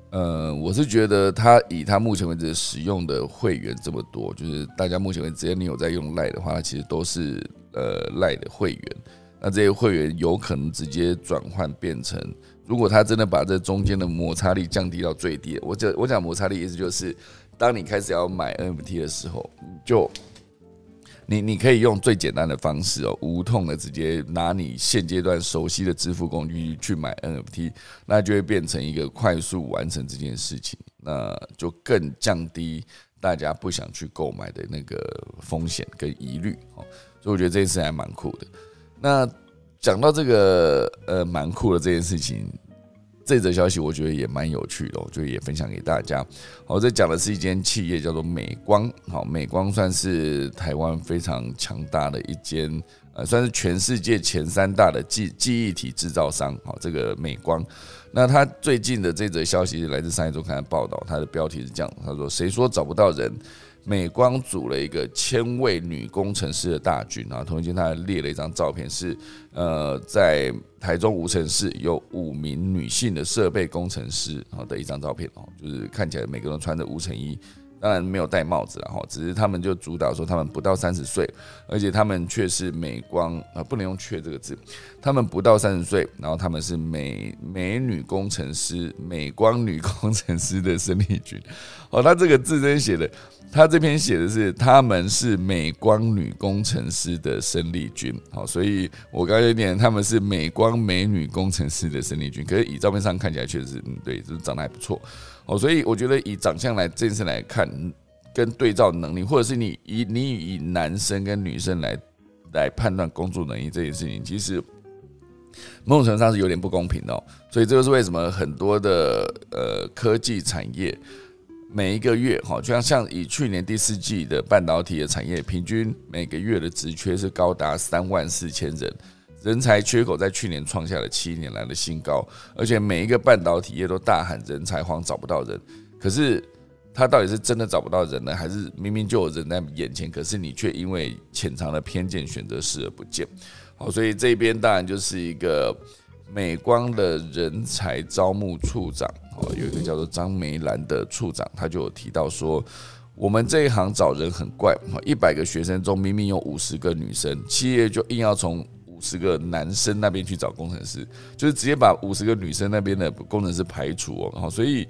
呃，我是觉得它以它目前为止使用的会员这么多，就是大家目前为止只要你有在用赖的话，其实都是呃赖的会员。那这些会员有可能直接转换变成。如果他真的把这中间的摩擦力降低到最低，我讲我讲摩擦力意思就是，当你开始要买 NFT 的时候，就你你可以用最简单的方式哦，无痛的直接拿你现阶段熟悉的支付工具去买 NFT，那就会变成一个快速完成这件事情，那就更降低大家不想去购买的那个风险跟疑虑哦，所以我觉得这件事还蛮酷的。那讲到这个呃蛮酷的这件事情，这则消息我觉得也蛮有趣的，我就也分享给大家。好，这讲的是一间企业叫做美光，好，美光算是台湾非常强大的一间，呃，算是全世界前三大的记记忆体制造商。好，这个美光，那他最近的这则消息来自商业周刊的报道，它的标题是这样，他说：“谁说找不到人？”美光组了一个千位女工程师的大军啊，同一天他还列了一张照片，是呃在台中无城市有五名女性的设备工程师啊的一张照片哦，就是看起来每个人穿着无尘衣。当然没有戴帽子了哈，只是他们就主导说他们不到三十岁，而且他们却是美光啊，不能用“却”这个字，他们不到三十岁，然后他们是美美女工程师，美光女工程师的生力军。哦，他这个字真写的，他这篇写的是他们是美光女工程师的生力军。好，所以我刚才念他们是美光美女工程师的生力军，可是以照片上看起来确实，嗯，对，就是长得还不错。哦，所以我觉得以长相来这件事来看，跟对照能力，或者是你以你以男生跟女生来来判断工作能力这件事情，其实某种程度上是有点不公平的。所以这就是为什么很多的呃科技产业每一个月哈，就像像以去年第四季的半导体的产业，平均每个月的职缺是高达三万四千人。人才缺口在去年创下了七年来的新高，而且每一个半导体业都大喊人才荒找不到人。可是他到底是真的找不到人呢，还是明明就有人在眼前，可是你却因为潜藏的偏见选择视而不见？好，所以这边当然就是一个美光的人才招募处长哦，有一个叫做张梅兰的处长，他就有提到说，我们这一行找人很怪，一百个学生中明明有五十个女生，企业就硬要从。十个男生那边去找工程师，就是直接把五十个女生那边的工程师排除哦。所以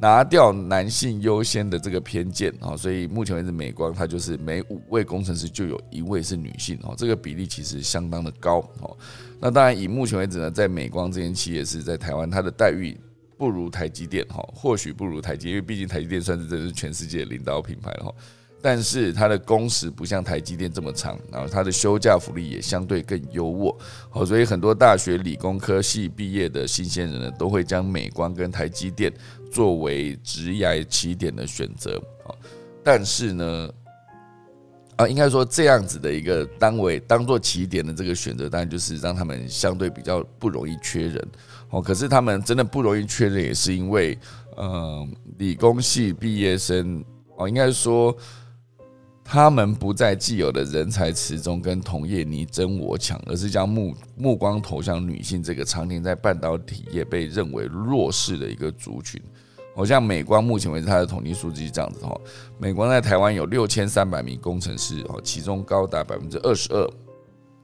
拿掉男性优先的这个偏见啊，所以目前为止，美光它就是每五位工程师就有一位是女性哦，这个比例其实相当的高哦。那当然，以目前为止呢，在美光这间企业是在台湾，它的待遇不如台积电哈，或许不如台积，因为毕竟台积电算是真是全世界领导品牌了哈。但是它的工时不像台积电这么长，然后它的休假福利也相对更优渥，好，所以很多大学理工科系毕业的新鲜人呢，都会将美光跟台积电作为职业起点的选择啊。但是呢，啊，应该说这样子的一个单位当做起点的这个选择，当然就是让他们相对比较不容易缺人哦。可是他们真的不容易缺人，也是因为，嗯，理工系毕业生哦，应该说。他们不在既有的人才池中跟同业你争我抢，而是将目目光投向女性这个常年在半导体业被认为弱势的一个族群。好像美光目前为止它的统计数据是这样子哈，美光在台湾有六千三百名工程师哦，其中高达百分之二十二，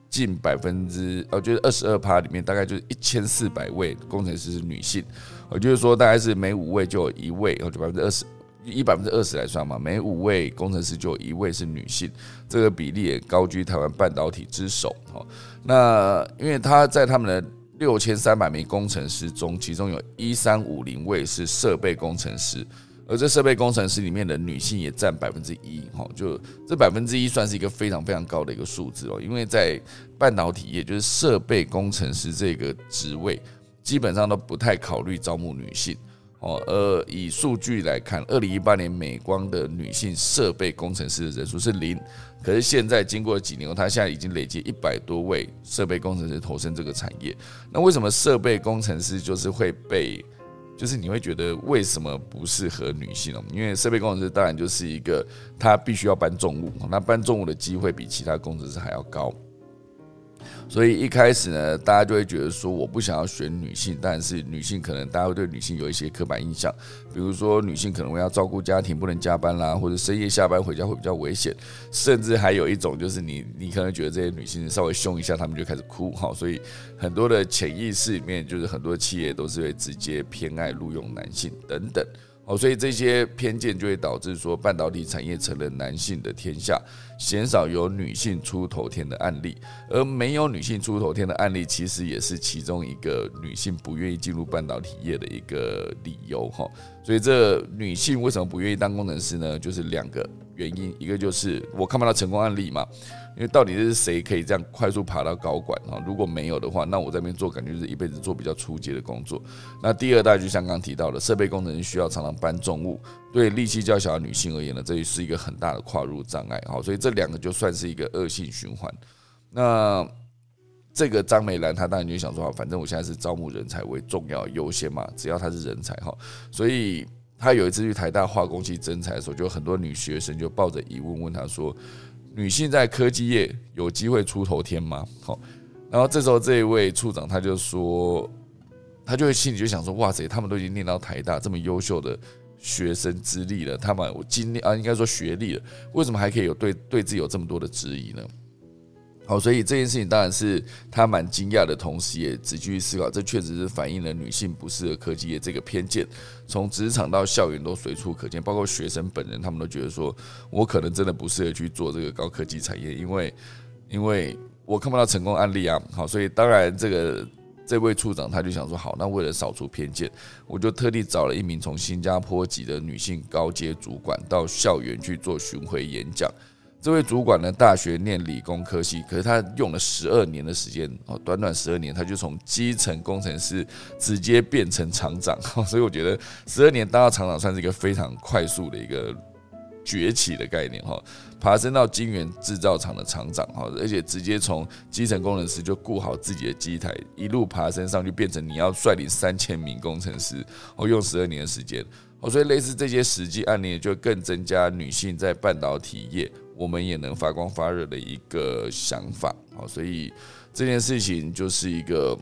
近百分之呃就是二十二趴里面大概就是一千四百位工程师是女性，我就是说大概是每五位就有一位，哦就百分之二十。以百分之二十来算嘛，每五位工程师就有一位是女性，这个比例也高居台湾半导体之首。哈，那因为他在他们的六千三百名工程师中，其中有一三五零位是设备工程师，而这设备工程师里面的女性也占百分之一。哈，就这百分之一算是一个非常非常高的一个数字哦，因为在半导体业，就是设备工程师这个职位，基本上都不太考虑招募女性。哦，而以数据来看，二零一八年美光的女性设备工程师的人数是零，可是现在经过几年后，他现在已经累计一百多位设备工程师投身这个产业。那为什么设备工程师就是会被，就是你会觉得为什么不适合女性呢？因为设备工程师当然就是一个他必须要搬重物，那搬重物的机会比其他工程师还要高。所以一开始呢，大家就会觉得说，我不想要选女性，但是女性可能大家会对女性有一些刻板印象，比如说女性可能会要照顾家庭，不能加班啦，或者深夜下班回家会比较危险，甚至还有一种就是你你可能觉得这些女性稍微凶一下，她们就开始哭哈，所以很多的潜意识里面，就是很多企业都是会直接偏爱录用男性等等。哦，所以这些偏见就会导致说，半导体产业成了男性的天下，鲜少有女性出头天的案例。而没有女性出头天的案例，其实也是其中一个女性不愿意进入半导体业的一个理由哈。所以这女性为什么不愿意当工程师呢？就是两个原因，一个就是我看不到成功案例嘛。因为到底是谁可以这样快速爬到高管啊？如果没有的话，那我在那边做，感觉是一辈子做比较初级的工作。那第二代就像刚提到的，设备工程师需要常常搬重物，对力气较小的女性而言呢，这也是一个很大的跨入障碍。好，所以这两个就算是一个恶性循环。那这个张美兰她当然就想说，反正我现在是招募人才为重要优先嘛，只要她是人才哈。所以她有一次去台大化工系征才的时候，就很多女学生就抱着疑问问她说。女性在科技业有机会出头天吗？好，然后这时候这一位处长他就说，他就会心里就想说，哇塞，他们都已经念到台大这么优秀的学生资历了，他们经历啊，应该说学历了，为什么还可以有对对自己有这么多的质疑呢？好，所以这件事情当然是他蛮惊讶的，同时也仔细思考，这确实是反映了女性不适合科技业这个偏见，从职场到校园都随处可见，包括学生本人，他们都觉得说，我可能真的不适合去做这个高科技产业，因为因为我看不到成功案例啊。好，所以当然这个这位处长他就想说，好，那为了扫除偏见，我就特地找了一名从新加坡籍的女性高阶主管到校园去做巡回演讲。这位主管呢，大学念理工科系，可是他用了十二年的时间哦，短短十二年，他就从基层工程师直接变成厂长，[LAUGHS] 所以我觉得十二年当到厂长算是一个非常快速的一个崛起的概念哈，爬升到晶圆制造厂的厂长哈，而且直接从基层工程师就顾好自己的机台，一路爬升上去，变成你要率领三千名工程师，哦，用十二年的时间，哦，所以类似这些实际案例，就更增加女性在半导体业。我们也能发光发热的一个想法啊，所以这件事情就是一个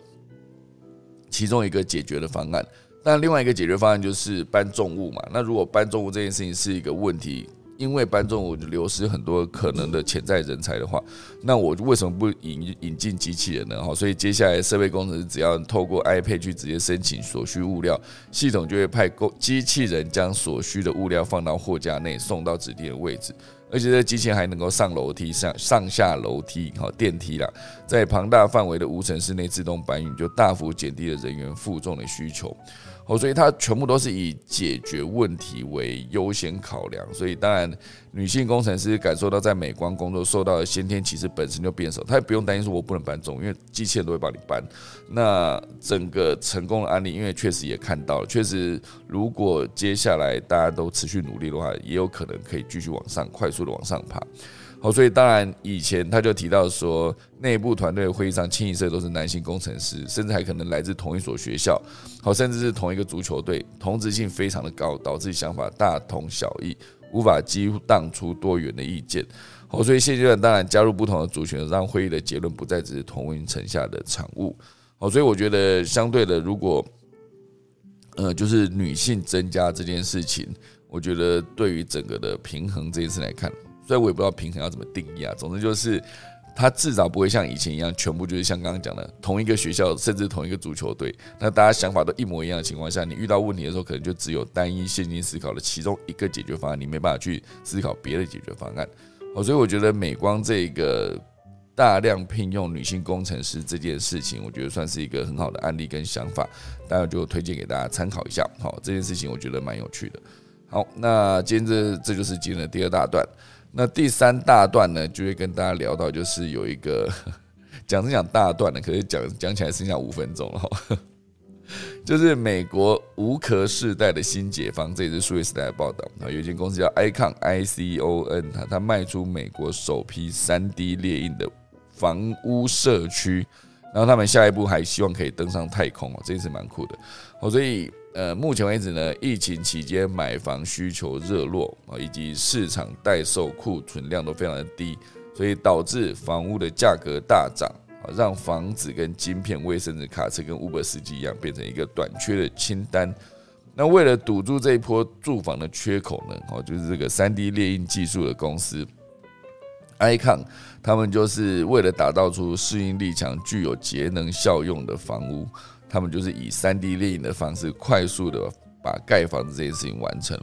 其中一个解决的方案。但另外一个解决方案就是搬重物嘛。那如果搬重物这件事情是一个问题，因为搬重物流失很多可能的潜在人才的话，那我为什么不引引进机器人呢？哈，所以接下来设备工程师只要透过 iPad 去直接申请所需物料，系统就会派工机器人将所需的物料放到货架内，送到指定的位置。而且这机器人还能够上楼梯、上上下楼梯、好电梯啦，在庞大范围的无尘室内自动搬运，就大幅减低了人员负重的需求。哦，所以它全部都是以解决问题为优先考量，所以当然女性工程师感受到在美光工作受到的先天其实本身就变少，她也不用担心说我不能搬重，因为机器人都会帮你搬。那整个成功的案例，因为确实也看到了，确实如果接下来大家都持续努力的话，也有可能可以继续往上快速的往上爬。好，所以当然以前他就提到说，内部团队会议上清一色都是男性工程师，甚至还可能来自同一所学校，好，甚至是同一个足球队，同质性非常的高，导致想法大同小异，无法激荡出多元的意见。好，所以现阶段当然加入不同的族群，让会议的结论不再只是同温层下的产物。好，所以我觉得相对的，如果呃就是女性增加这件事情，我觉得对于整个的平衡这件事来看。所以我也不知道平衡要怎么定义啊。总之就是，它至少不会像以前一样，全部就是像刚刚讲的同一个学校，甚至同一个足球队。那大家想法都一模一样的情况下，你遇到问题的时候，可能就只有单一现金思考的其中一个解决方案，你没办法去思考别的解决方案。哦，所以我觉得美光这个大量聘用女性工程师这件事情，我觉得算是一个很好的案例跟想法，当然就推荐给大家参考一下。好，这件事情我觉得蛮有趣的。好，那今天这这就是今天的第二大段。那第三大段呢，就会跟大家聊到，就是有一个讲是讲大段的，可是讲讲起来剩下五分钟了，[LAUGHS] 就是美国无壳世代的新解放，这也是数位时代的报道啊。有一间公司叫 Icon I C O N，它它卖出美国首批三 D 列印的房屋社区，然后他们下一步还希望可以登上太空哦，这也是蛮酷的。好，所以。呃，目前为止呢，疫情期间买房需求热络啊，以及市场待售库存量都非常的低，所以导致房屋的价格大涨啊，让房子跟晶片、卫生纸、卡车跟 Uber 司机一样，变成一个短缺的清单。那为了堵住这一波住房的缺口呢，哦，就是这个三 D 列印技术的公司 Icon，他们就是为了打造出适应力强、具有节能效用的房屋。他们就是以三 D 列印的方式，快速的把盖房子这件事情完成。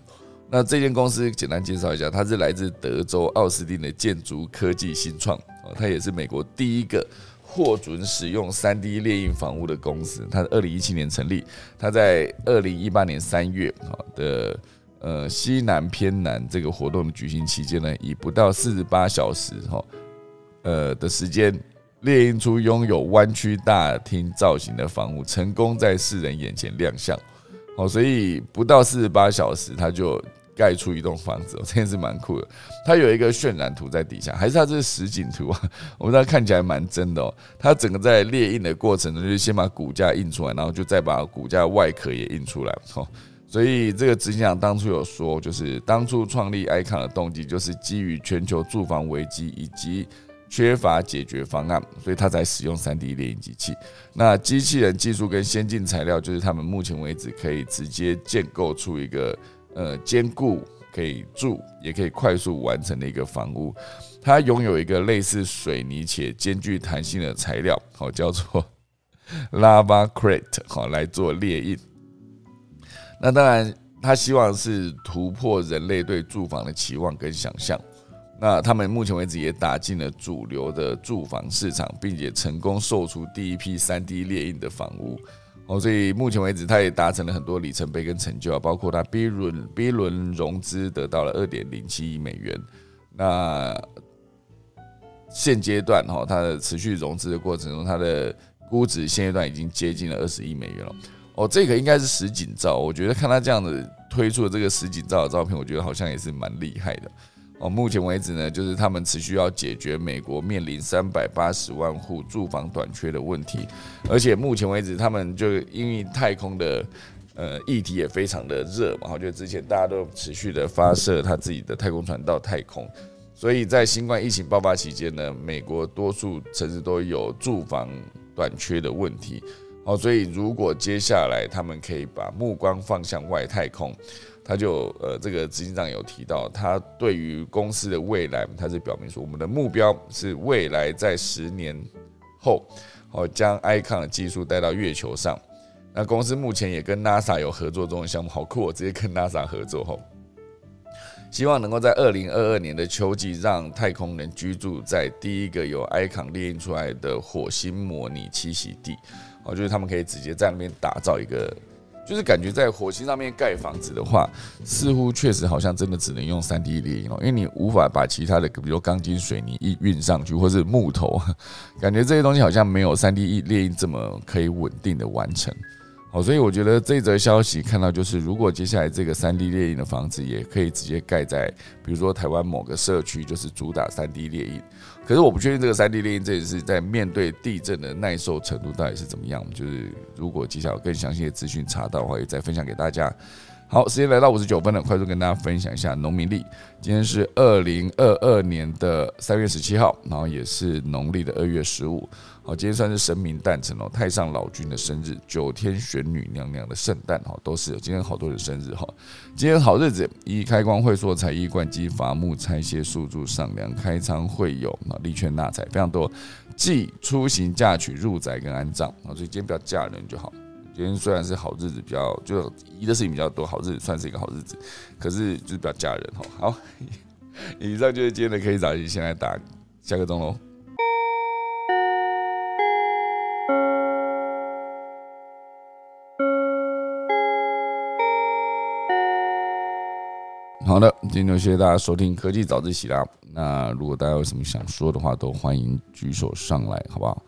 那这间公司简单介绍一下，它是来自德州奥斯汀的建筑科技新创哦，它也是美国第一个获准使用三 D 列印房屋的公司。它二零一七年成立，它在二零一八年三月啊的呃西南偏南这个活动的举行期间呢，以不到四十八小时哈呃的时间。列印出拥有弯曲大厅造型的房屋，成功在世人眼前亮相。好，所以不到四十八小时，他就盖出一栋房子，这件事蛮酷的。它有一个渲染图在底下，还是它这是实景图啊？我们知道看起来蛮真的哦。它整个在列印的过程呢，就是先把骨架印出来，然后就再把骨架外壳也印出来。哦，所以这个执行长当初有说，就是当初创立 icon 的动机，就是基于全球住房危机以及。缺乏解决方案，所以他才使用三 D 列印机器。那机器人技术跟先进材料，就是他们目前为止可以直接建构出一个呃坚固、可以住也可以快速完成的一个房屋。它拥有一个类似水泥且兼具弹性的材料，好叫做 [LAUGHS] Lava Crate，好来做列印。那当然，他希望是突破人类对住房的期望跟想象。那他们目前为止也打进了主流的住房市场，并且成功售出第一批三 D 列印的房屋哦，所以目前为止，他也达成了很多里程碑跟成就啊，包括他 B 轮 B 轮融资得到了二点零七亿美元。那现阶段哈，它的持续融资的过程中，它的估值现阶段已经接近了二十亿美元了。哦，这个应该是实景照，我觉得看他这样子推出的这个实景照的照片，我觉得好像也是蛮厉害的。哦，目前为止呢，就是他们持续要解决美国面临三百八十万户住房短缺的问题，而且目前为止，他们就因为太空的呃议题也非常的热嘛，就之前大家都持续的发射他自己的太空船到太空，所以在新冠疫情爆发期间呢，美国多数城市都有住房短缺的问题。哦，所以如果接下来他们可以把目光放向外太空。他就呃，这个执行长有提到，他对于公司的未来，他是表明说，我们的目标是未来在十年后，哦，将 Icon 的技术带到月球上。那公司目前也跟 NASA 有合作中的项目，好酷！我直接跟 NASA 合作吼，希望能够在二零二二年的秋季，让太空人居住在第一个由 Icon 列印出来的火星模拟栖息地。哦，就是他们可以直接在那边打造一个。就是感觉在火星上面盖房子的话，似乎确实好像真的只能用三 D 列印哦，因为你无法把其他的，比如钢筋水泥一运上去，或是木头，[LAUGHS] 感觉这些东西好像没有三 D 列印这么可以稳定的完成。好，所以我觉得这则消息看到就是，如果接下来这个三 D 列印的房子也可以直接盖在，比如说台湾某个社区，就是主打三 D 列印。可是我不确定这个三 D 零这也是在面对地震的耐受程度到底是怎么样。就是如果接下来有更详细的资讯查到的话，也再分享给大家。好，时间来到五十九分了，快速跟大家分享一下农民历。今天是二零二二年的三月十七号，然后也是农历的二月十五。好，今天算是神明诞辰哦，太上老君的生日，九天玄女娘娘的圣诞哈，都是今天好多人生日哈。今天好日子，一开光会说财，一灌机伐木拆卸树柱上梁，开仓会友啊，利券纳财非常多。忌出行嫁娶入宅跟安葬啊，所以今天不要嫁人就好。今天虽然是好日子，比较就宜的事情比较多，好日子算是一个好日子，可是就是不要嫁人哈。好，以上就是今天的可以早起，先来打下个钟喽。好的，今天就谢谢大家收听科技早自习啦。那如果大家有什么想说的话，都欢迎举手上来，好不好？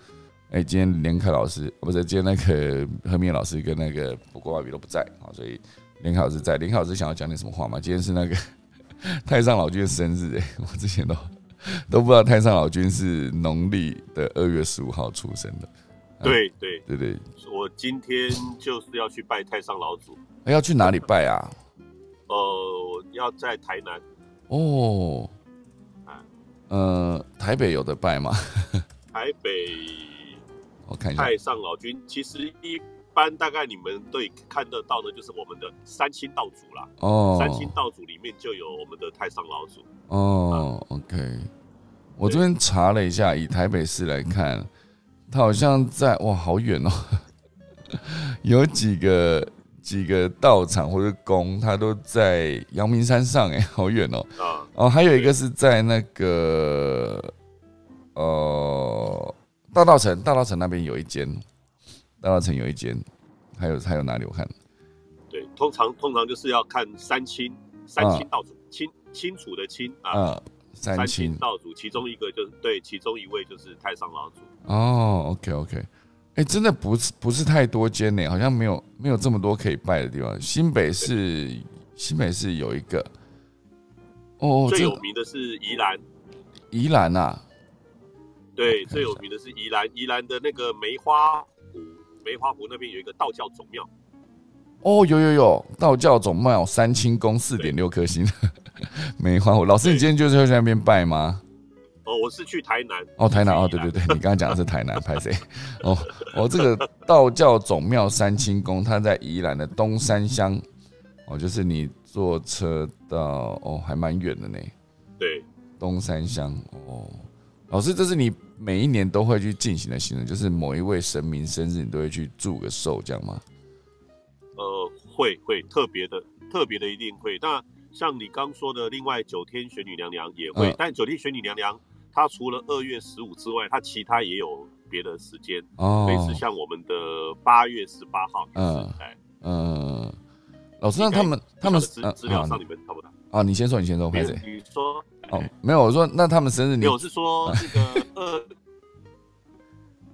哎，今天连凯老师不是，今天那个何明老师跟那个不过外比都不在啊，所以连凯老师在。连凯老师想要讲点什么话吗？今天是那个 [LAUGHS] 太上老君的生日哎，我之前都都不知道太上老君是农历的二月十五号出生的。对对对对，我今天就是要去拜太上老祖。要去哪里拜啊？呃，要在台南哦，啊呃，台北有的拜吗？[LAUGHS] 台北，我看一下。太上老君其实一般大概你们对看得到的，就是我们的三清道祖啦。哦，三清道祖里面就有我们的太上老祖。哦，OK，我这边查了一下，以台北市来看，他好像在哇，好远哦，[LAUGHS] 有几个。几个道场或者宫，它都在阳明山上，哎，好远哦。啊，哦，还有一个是在那个呃大道城，大道城那边有一间，大道城有一间，还有还有哪里？我看，对，通常通常就是要看三清，三清道主，清清楚的清啊，三清道主，其中一个就是对，其中一位就是太上老祖。哦，OK OK。哎，真的不是不是太多间呢，好像没有没有这么多可以拜的地方。新北市新北市有一个，哦，最有名的是宜兰，宜兰啊，对，最有名的是宜兰，宜兰的那个梅花湖，梅花湖那边有一个道教总庙。哦，有有有，道教总庙三清宫四点六颗星，[LAUGHS] 梅花湖。老师，你今天就是要去那边拜吗？哦，我是去台南。哦，台南哦，对对对，你刚刚讲的是台南，拍谁？哦，哦，这个道教总庙三清宫，它在宜兰的东山乡。哦，就是你坐车到，哦，还蛮远的呢。对，东山乡。哦，老师，这是你每一年都会去进行的行程，就是某一位神明生日，你都会去祝个寿，这样吗？呃，会会特别的，特别的一定会。那像你刚说的，另外九天玄女娘娘也会，但九天玄女娘娘。它除了二月十五之外，他其他也有别的时间，哦类似像我们的八月十八号。嗯，哎，嗯，老师，那他们他们资资料上你们差不多啊？你先说，你先说，开始？你说哦，没有，我说那他们生日，你我是说这个 [LAUGHS]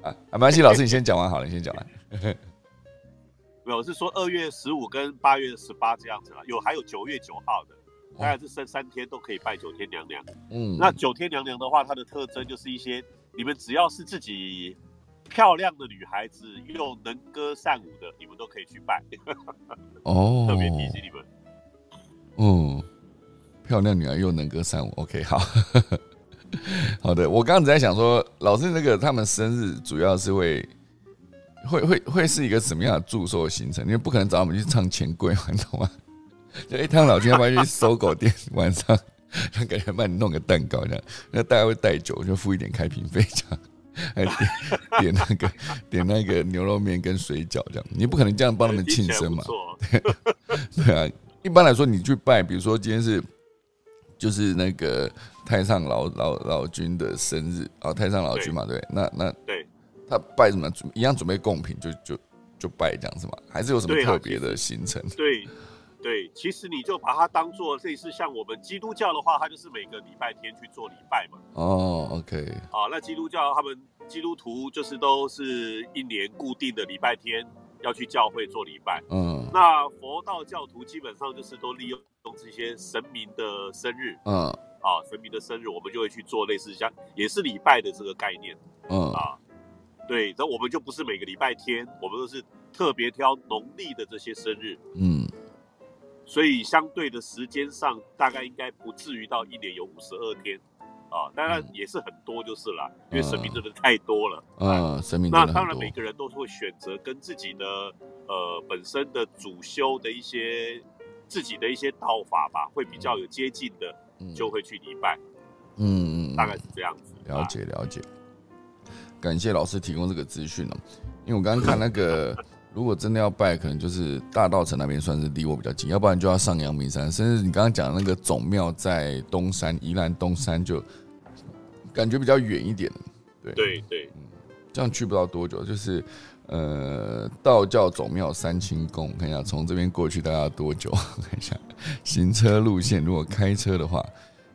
二啊，没关系，老师你先讲完好了，你先讲完。[LAUGHS] 没有，是说二月十五跟八月十八这样子了，有还有九月九号的。大概是生三天都可以拜九天娘娘。嗯，那九天娘娘的话，它的特征就是一些你们只要是自己漂亮的女孩子，又能歌善舞的，你们都可以去拜。[LAUGHS] 哦，特别提醒你们。嗯，漂亮女孩又能歌善舞。OK，好，[LAUGHS] 好的。我刚刚在想说，老师那个他们生日主要是会会会会是一个什么样的祝寿行程？因为不可能找我们去唱钱柜，[LAUGHS] 你懂吗？就一趟老君要不要去搜狗店 [LAUGHS] 晚上，他感觉帮你弄个蛋糕这样，那大家会带酒，就付一点开瓶费这样。还点点那个点那个牛肉面跟水饺这样，你不可能这样帮他们庆生嘛？[LAUGHS] 对啊，一般来说你去拜，比如说今天是就是那个太上老老老君的生日啊，太上老君嘛，对，那那对，他拜什么一样准备贡品，就就就拜这样子嘛？还是有什么特别的行程？[LAUGHS] 对。对，其实你就把它当做类似像我们基督教的话，它就是每个礼拜天去做礼拜嘛。哦，OK。啊，那基督教他们基督徒就是都是一年固定的礼拜天要去教会做礼拜。嗯。那佛道教徒基本上就是都利用这些神明的生日。嗯。啊，神明的生日，我们就会去做类似像也是礼拜的这个概念。嗯。啊，对，那我们就不是每个礼拜天，我们都是特别挑农历的这些生日。嗯。所以相对的时间上，大概应该不至于到一年有五十二天，啊，当然也是很多就是了，因为神明真的太多了。啊，神明那当然每个人都是会选择跟自己的呃本身的主修的一些自己的一些道法吧，会比较有接近的，就会去礼拜。嗯嗯，大概是这样子。了解了解，感谢老师提供这个资讯哦，因为我刚刚看那个。如果真的要拜，可能就是大道城那边算是离我比较近，要不然就要上阳明山，甚至你刚刚讲的那个总庙在东山，宜兰东山就感觉比较远一点。对对对，嗯，这样去不到多久，就是呃道教总庙三清宫，看一下从这边过去大概要多久？[LAUGHS] 看一下行车路线，如果开车的话，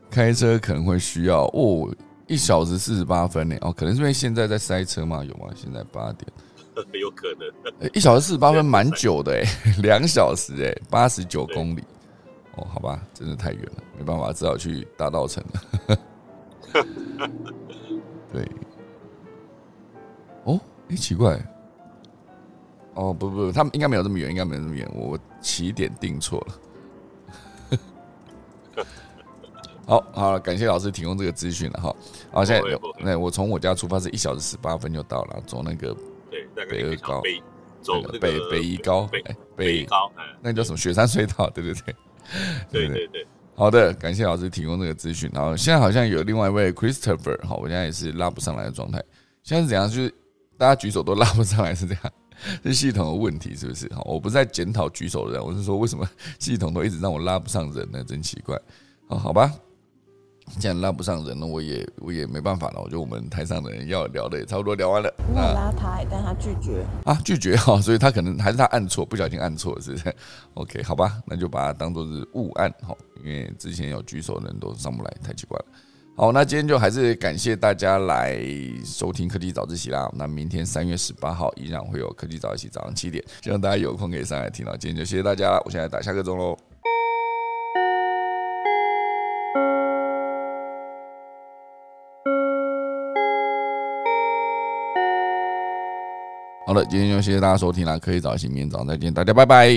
开车可能会需要哦一小时四十八分呢。哦，可能是因为现在在塞车嘛？有吗？现在八点。[LAUGHS] 有可能，一小时四十八分，蛮久的哎，[LAUGHS] 两小时哎，八十九公里，哦，好吧，真的太远了，没办法，只好去大道城了。[LAUGHS] 对，哦，哎，奇怪，哦，不不，他们应该没有这么远，应该没有这么远，我起点定错了。好好了，感谢老师提供这个资讯了哈。好，现在那我从我家出发是一小时十八分就到了，走那个。北二高，北走北北宜高，北北高，那叫什么雪山隧道？对对对，[LAUGHS] 对对对。好的，感谢老师提供这个资讯。然后现在好像有另外一位 Christopher，好，我现在也是拉不上来的状态。现在是怎样？就是大家举手都拉不上来，是这样？是系统的问题，是不是？好，我不是在检讨举手的人，我是说为什么系统都一直让我拉不上人呢？真奇怪。好，好吧。既然拉不上人了，我也我也没办法了。我觉得我们台上的人要聊的也差不多聊完了。我拉他，但他拒绝啊，拒绝哈，[LAUGHS] 所以他可能还是他按错，不小心按错，是不是？[LAUGHS] OK，好吧，那就把它当做是误按哈，因为之前有举手的人都上不来，太奇怪了。好，那今天就还是感谢大家来收听科技早自习啦。那明天三月十八号依然会有科技早自习早上七点，希望大家有空可以上来听到。今天就谢谢大家，我现在打下个钟喽。好了，今天就谢谢大家收听了，可以早起明天早上再见，大家拜拜。